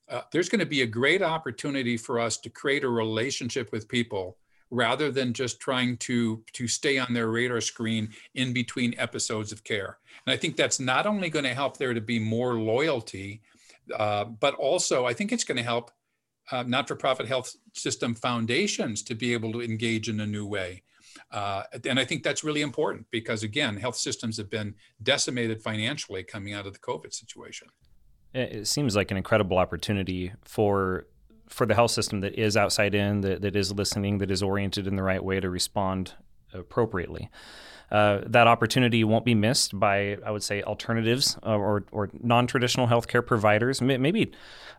Uh, there's going to be a great opportunity for us to create a relationship with people rather than just trying to to stay on their radar screen in between episodes of care. And I think that's not only going to help there to be more loyalty, uh, but also I think it's going to help uh, not-for-profit health system foundations to be able to engage in a new way. Uh, and I think that's really important because, again, health systems have been decimated financially coming out of the COVID situation. It seems like an incredible opportunity for for the health system that is outside in, that, that is listening, that is oriented in the right way to respond appropriately. Uh, that opportunity won't be missed by, I would say, alternatives uh, or, or non traditional healthcare providers. Maybe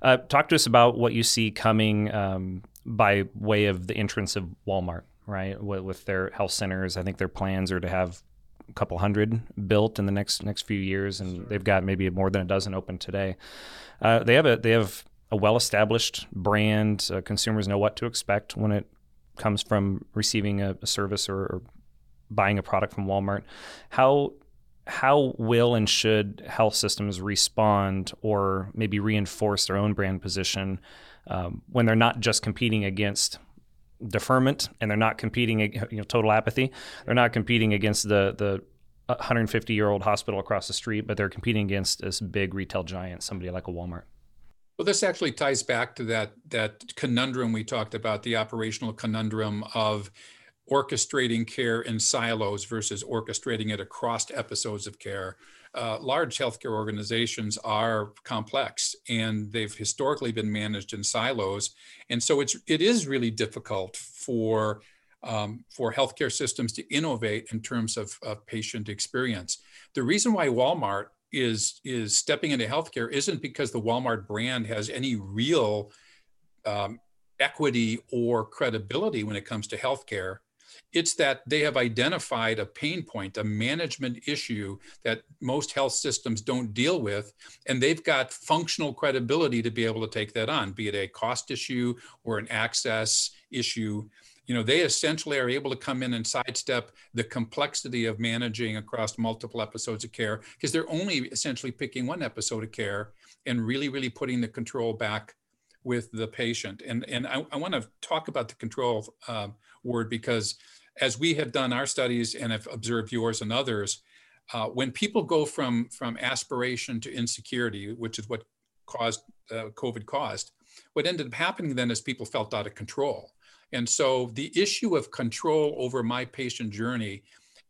uh, talk to us about what you see coming um, by way of the entrance of Walmart, right? With, with, their health centers. I think their plans are to have a couple hundred built in the next next few years, and sure. they've got maybe more than a dozen open today. Uh, they have a they have a well established brand. Uh, consumers know what to expect when it comes from receiving a, a service or, or buying a product from Walmart. How how will and should health systems respond or maybe reinforce their own brand position um, when they're not just competing against deferment and they're not competing you know total apathy they're not competing against the the 150 year old hospital across the street but they're competing against this big retail giant somebody like a Walmart well this actually ties back to that that conundrum we talked about the operational conundrum of orchestrating care in silos versus orchestrating it across episodes of care. Uh, large healthcare organizations are complex and they've historically been managed in silos. And so it's, it is really difficult for, um, for healthcare systems to innovate in terms of, of patient experience. The reason why Walmart is, is stepping into healthcare isn't because the Walmart brand has any real um, equity or credibility when it comes to healthcare it's that they have identified a pain point, a management issue that most health systems don't deal with. And they've got functional credibility to be able to take that on, be it a cost issue or an access issue. You know, they essentially are able to come in and sidestep the complexity of managing across multiple episodes of care because they're only essentially picking one episode of care and really, really putting the control back with the patient. And, and I, I want to talk about the control uh, word because as we have done our studies and have observed yours and others, uh, when people go from, from aspiration to insecurity, which is what caused uh, COVID caused, what ended up happening then is people felt out of control. And so the issue of control over my patient journey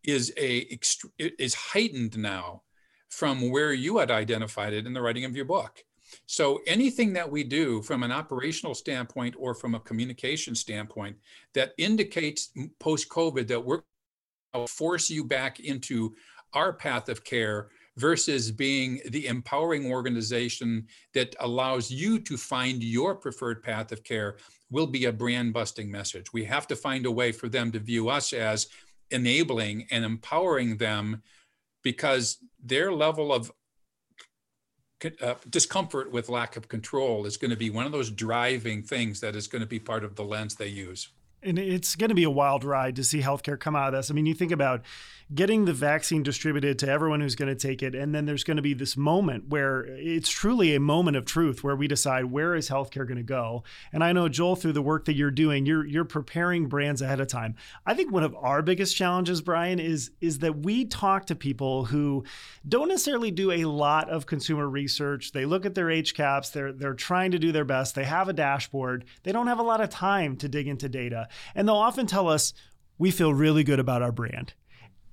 is a is heightened now from where you had identified it in the writing of your book. So anything that we do from an operational standpoint or from a communication standpoint that indicates post COVID that we're force you back into our path of care versus being the empowering organization that allows you to find your preferred path of care will be a brand busting message. We have to find a way for them to view us as enabling and empowering them because their level of uh, discomfort with lack of control is going to be one of those driving things that is going to be part of the lens they use. And it's going to be a wild ride to see healthcare come out of this. I mean, you think about getting the vaccine distributed to everyone who's going to take it. And then there's going to be this moment where it's truly a moment of truth where we decide where is healthcare going to go. And I know Joel, through the work that you're doing, you're you're preparing brands ahead of time. I think one of our biggest challenges, Brian, is is that we talk to people who don't necessarily do a lot of consumer research. They look at their HCAHPS, they're they're trying to do their best. They have a dashboard. They don't have a lot of time to dig into data. And they'll often tell us, we feel really good about our brand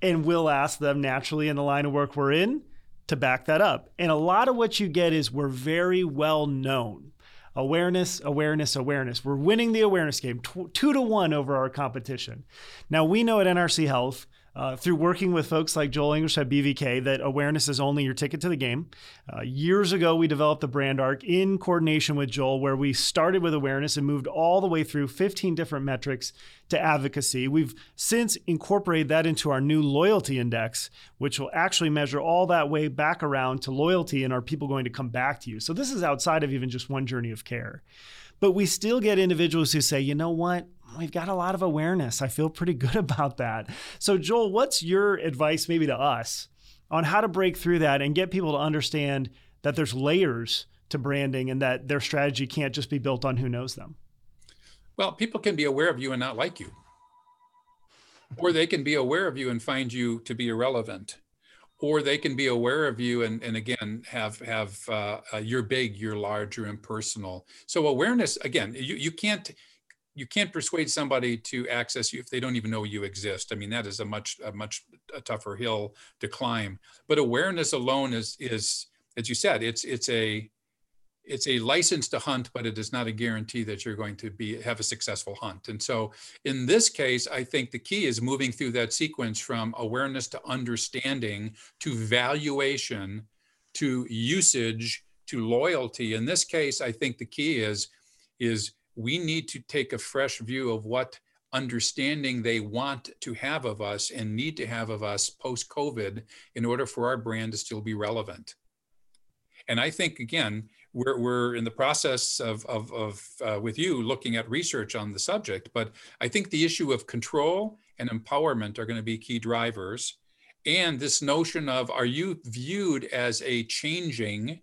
and we'll ask them naturally in the line of work we're in to back that up. And a lot of what you get is we're very well known. Awareness, awareness, awareness. We're winning the awareness game two to one over our competition. Now, we know at NRC Health uh, through working with folks like Joel English at BVK that awareness is only your ticket to the game. Uh, years ago, we developed the brand arc in coordination with Joel, where we started with awareness and moved all the way through 15 different metrics to advocacy. We've since incorporated that into our new loyalty index, which will actually measure all that way back around to loyalty and are people going to come back to you. So this is outside of even just one journey of care. But we still get individuals who say, you know what? We've got a lot of awareness. I feel pretty good *laughs* about that. So, Joel, what's your advice maybe to us on how to break through that and get people to understand that there's layers to branding and that their strategy can't just be built on who knows them? Well, people can be aware of you and not like you. or they can be aware of you and find you to be irrelevant or they can be aware of you and, and again have have uh, uh, you're big you're large you're impersonal so awareness again you, you can't you can't persuade somebody to access you if they don't even know you exist. I mean, that is a much a much a tougher hill to climb. But awareness alone is is as you said, it's it's a it's a license to hunt, but it is not a guarantee that you're going to be have a successful hunt. And so in this case, I think the key is moving through that sequence from awareness to understanding to valuation to usage to loyalty. In this case, I think the key is is we need to take a fresh view of what understanding they want to have of us and need to have of us post COVID in order for our brand to still be relevant. And I think, again, we're, we're in the process of, of, of uh, with you looking at research on the subject, but I think the issue of control and empowerment are going to be key drivers. and this notion of are you viewed as a changing,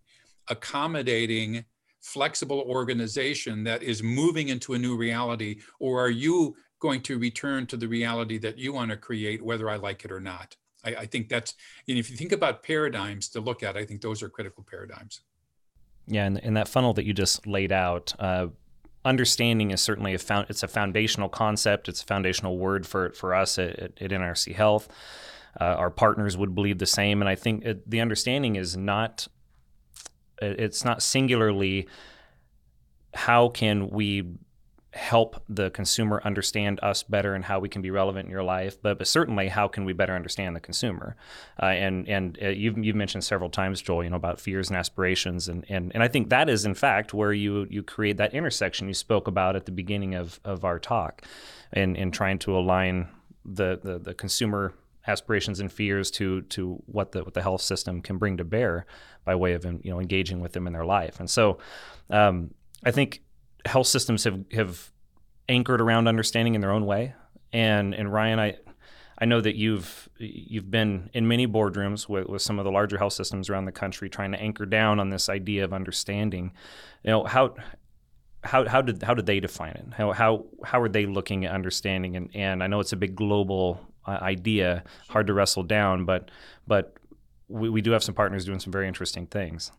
accommodating, flexible organization that is moving into a new reality, or are you going to return to the reality that you want to create, whether I like it or not? I, I think that's, and if you think about paradigms to look at, I think those are critical paradigms. Yeah, and in that funnel that you just laid out, uh, understanding is certainly a found, it's a foundational concept. It's a foundational word for for us at, at, at NRC Health. Uh, our partners would believe the same, and I think it, the understanding is not it's not singularly how can we help the consumer understand us better and how we can be relevant in your life, but, but certainly how can we better understand the consumer? Uh, and and uh, you've, you've mentioned several times, Joel, you know about fears and aspirations, and, and and I think that is in fact where you you create that intersection you spoke about at the beginning of, of our talk, in in trying to align the, the the consumer aspirations and fears to to what the what the health system can bring to bear by way of you know engaging with them in their life. And so, um, I think health systems have have anchored around understanding in their own way. And and Ryan, I I know that you've you've been in many boardrooms with, with some of the larger health systems around the country trying to anchor down on this idea of understanding. You know how how how did how did they define it? How how how are they looking at understanding? And and I know it's a big global uh, idea, hard to wrestle down, but but we, we do have some partners doing some very interesting things.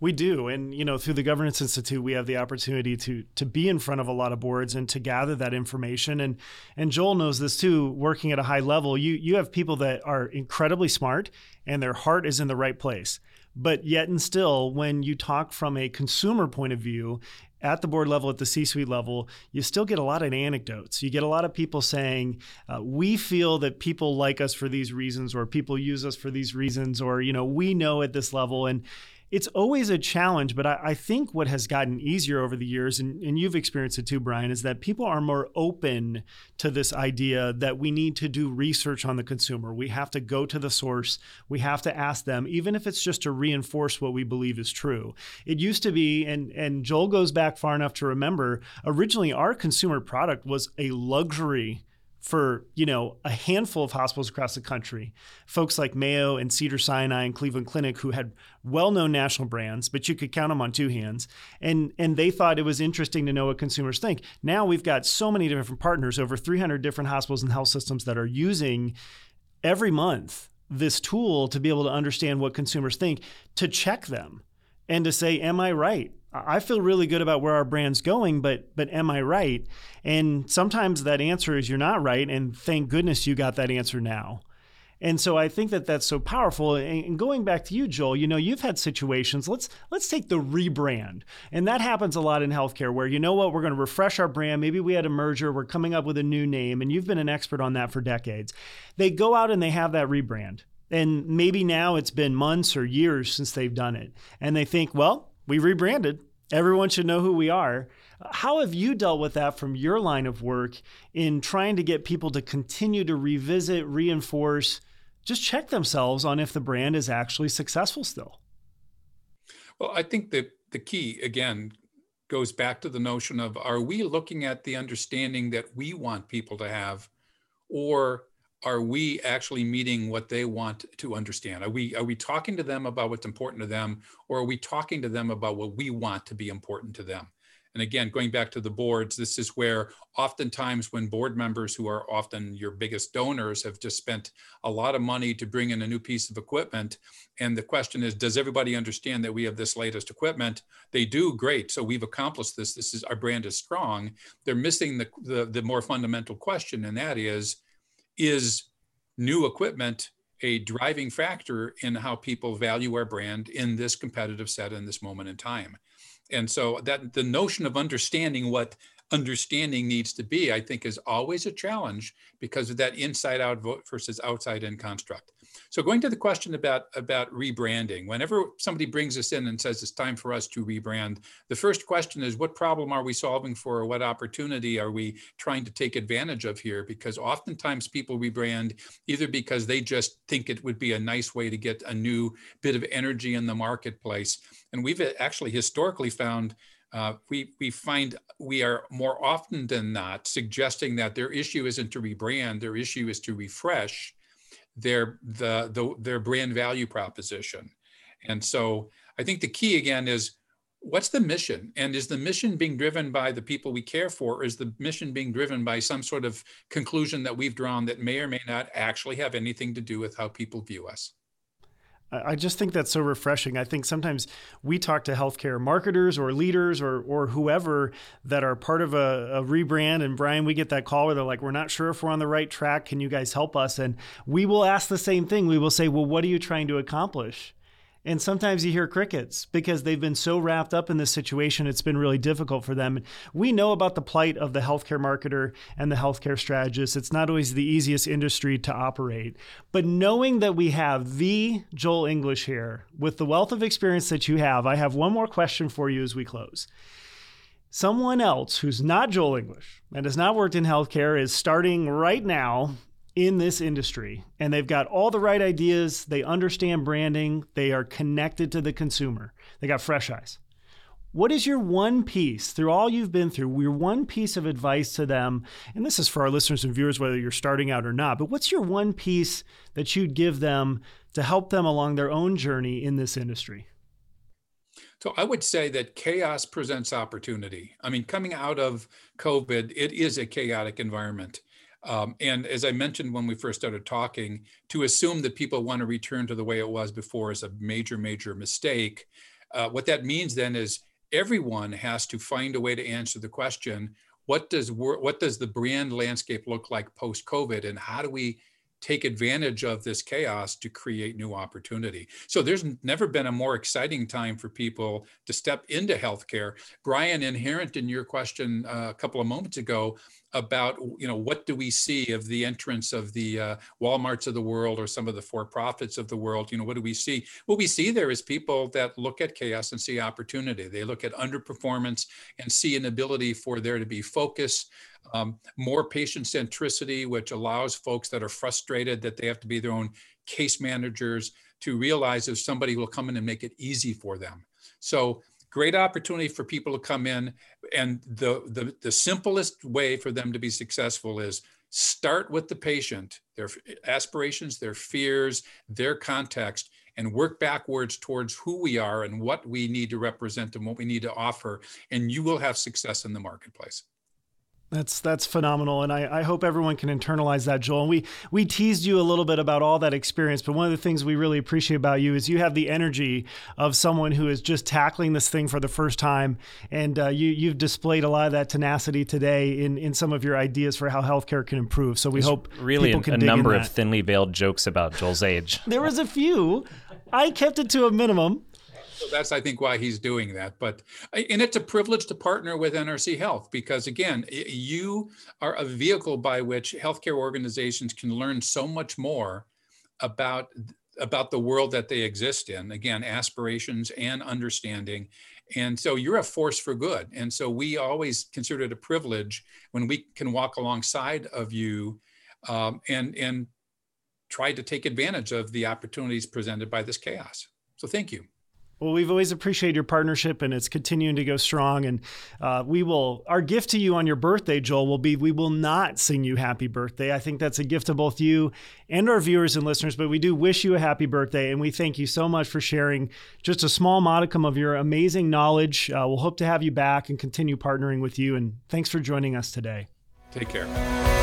We do, and you know, through the Governance Institute, we have the opportunity to to be in front of a lot of boards and to gather that information. And and Joel knows this too. Working at a high level, you you have people that are incredibly smart and their heart is in the right place. But yet and still, when you talk from a consumer point of view, at the board level, at the C suite level, you still get a lot of anecdotes. You get a lot of people saying, uh, we feel that people like us for these reasons, or people use us for these reasons, or, you know, we know at this level. And, it's always a challenge, but I, I, think what has gotten easier over the years, and, and you've experienced it too, Brian, is that people are more open to this idea that we need to do research on the consumer. We have to go to the source. We have to ask them, even if it's just to reinforce what we believe is true. It used to be, and, and Joel goes back far enough to remember, originally our consumer product was a luxury for you know a handful of hospitals across the country folks like mayo and cedar sinai and cleveland clinic who had well-known national brands but you could count them on two hands and and they thought it was interesting to know what consumers think. Now we've got so many different partners over 300 different hospitals and health systems that are using every month this tool to be able to understand what consumers think to check them and to say am i right I feel really good about where our brand's going, but but am I right? And sometimes that answer is you're not right, and thank goodness you got that answer now. And so I think that that's so powerful. And going back to you, Joel, you know, you've had situations. Let's let's take the rebrand, and that happens a lot in healthcare, where you know what, we're going to refresh our brand. Maybe we had a merger, we're coming up with a new name, and you've been an expert on that for decades. They go out and they have that rebrand, and maybe now it's been months or years since they've done it, and they think, well, we rebranded. Everyone should know who we are. How have you dealt with that from your line of work in trying to get people to continue to revisit, reinforce, just check themselves on if the brand is actually successful still? Well, I think that the key, again, goes back to the notion of are we looking at the understanding that we want people to have, or are we actually meeting what they want to understand? Are we are we talking to them about what's important to them, or are we talking to them about what we want to be important to them? And again, going back to the boards, this is where oftentimes when board members who are often your biggest donors have just spent a lot of money to bring in a new piece of equipment. And the question is, does everybody understand that we have this latest equipment? They do, great. So we've accomplished this. This is our brand is strong. They're missing the, the, the more fundamental question, and that is, is new equipment a driving factor in how people value our brand in this competitive set in this moment in time. And so that the notion of understanding what understanding needs to be i think is always a challenge because of that inside out vote versus outside in construct so going to the question about, about rebranding, whenever somebody brings us in and says it's time for us to rebrand, the first question is what problem are we solving for or what opportunity are we trying to take advantage of here? Because oftentimes people rebrand either because they just think it would be a nice way to get a new bit of energy in the marketplace. And we've actually historically found uh, we we find we are more often than not suggesting that their issue isn't to rebrand, their issue is to refresh, their the, the their brand value proposition. And so I think the key again is what's the mission and is the mission being driven by the people we care for or is the mission being driven by some sort of conclusion that we've drawn that may or may not actually have anything to do with how people view us I just think that's so refreshing. I think sometimes we talk to healthcare marketers or leaders or or whoever that are part of a, a, rebrand. And Brian, we get that call where they're like, "We're not sure if we're on the right track. Can you guys help us?" And we will ask the same thing. We will say, "Well, what are you trying to accomplish?" And sometimes you hear crickets because they've been so wrapped up in this situation, it's been really difficult for them. We know about the plight of the healthcare marketer and the healthcare strategist. It's not always the easiest industry to operate. But knowing that we have the Joel English here, with the wealth of experience that you have, I have one more question for you as we close. Someone else who's not Joel English and has not worked in healthcare is starting right now in this industry and they've got all the right ideas, they understand branding, they are connected to the consumer. They got fresh eyes. What is your one piece through all you've been through, your one piece of advice to them? And this is for our listeners and viewers, whether you're starting out or not, but what's your one piece that you'd give them to help them along their own journey in this industry? So I would say that chaos presents opportunity. I mean, coming out of COVID, it is a chaotic environment. Um, and as I mentioned when we first started talking, to assume that people want to return to the way it was before is a major, major mistake. Uh, what that means then is everyone has to find a way to answer the question: What does what does the brand landscape look like post COVID, and how do we take advantage of this chaos to create new opportunity. So there's never been a more exciting time for people to step into healthcare. Brian, inherent in your question uh, a couple of moments ago about you know what do we see of the entrance of the uh, WalMarts of the world or some of the for-profits of the world? You know what do we see? What we see there is people that look at chaos and see opportunity. They look at underperformance and see an ability for there to be focus, um, more patient centricity, which allows folks that are frustrated that they have to be their own case managers to realize if somebody will come in and make it easy for them. So great opportunity for people to come in. And the, the, the simplest way for them to be successful is start with the patient, their aspirations, their fears, their context, and work backwards towards who we are and what we need to represent and what we need to offer. And you will have success in the marketplace. That's that's phenomenal, and I, I hope everyone can internalize that, Joel. And we we teased you a little bit about all that experience, but one of the things we really appreciate about you is you have the energy of someone who is just tackling this thing for the first time, and uh, you you've displayed a lot of that tenacity today in in some of your ideas for how healthcare can improve. So we There's hope really a, a number of thinly veiled jokes about Joel's age. there was a few. I kept it to a minimum. So that's, I think, why he's doing that. But, and it's a privilege to partner with NRC Health because, again, you are a vehicle by which healthcare organizations can learn so much more about about the world that they exist in again aspirations and understanding. And so you're a force for good. And so we always consider it a privilege when we can walk alongside of you um, and and try to take advantage of the opportunities presented by this chaos. So thank you well, we've always appreciated your partnership, and it's continuing to go strong. And uh, we will. Our gift to you on your birthday, Joel, will be we will not sing you happy birthday. I think that's a gift to both you and our viewers and listeners. But we do wish you a happy birthday, and we thank you so much for sharing just a small modicum of your amazing knowledge. Uh, we'll hope to have you back and continue partnering with you. And thanks for joining us today. Take care.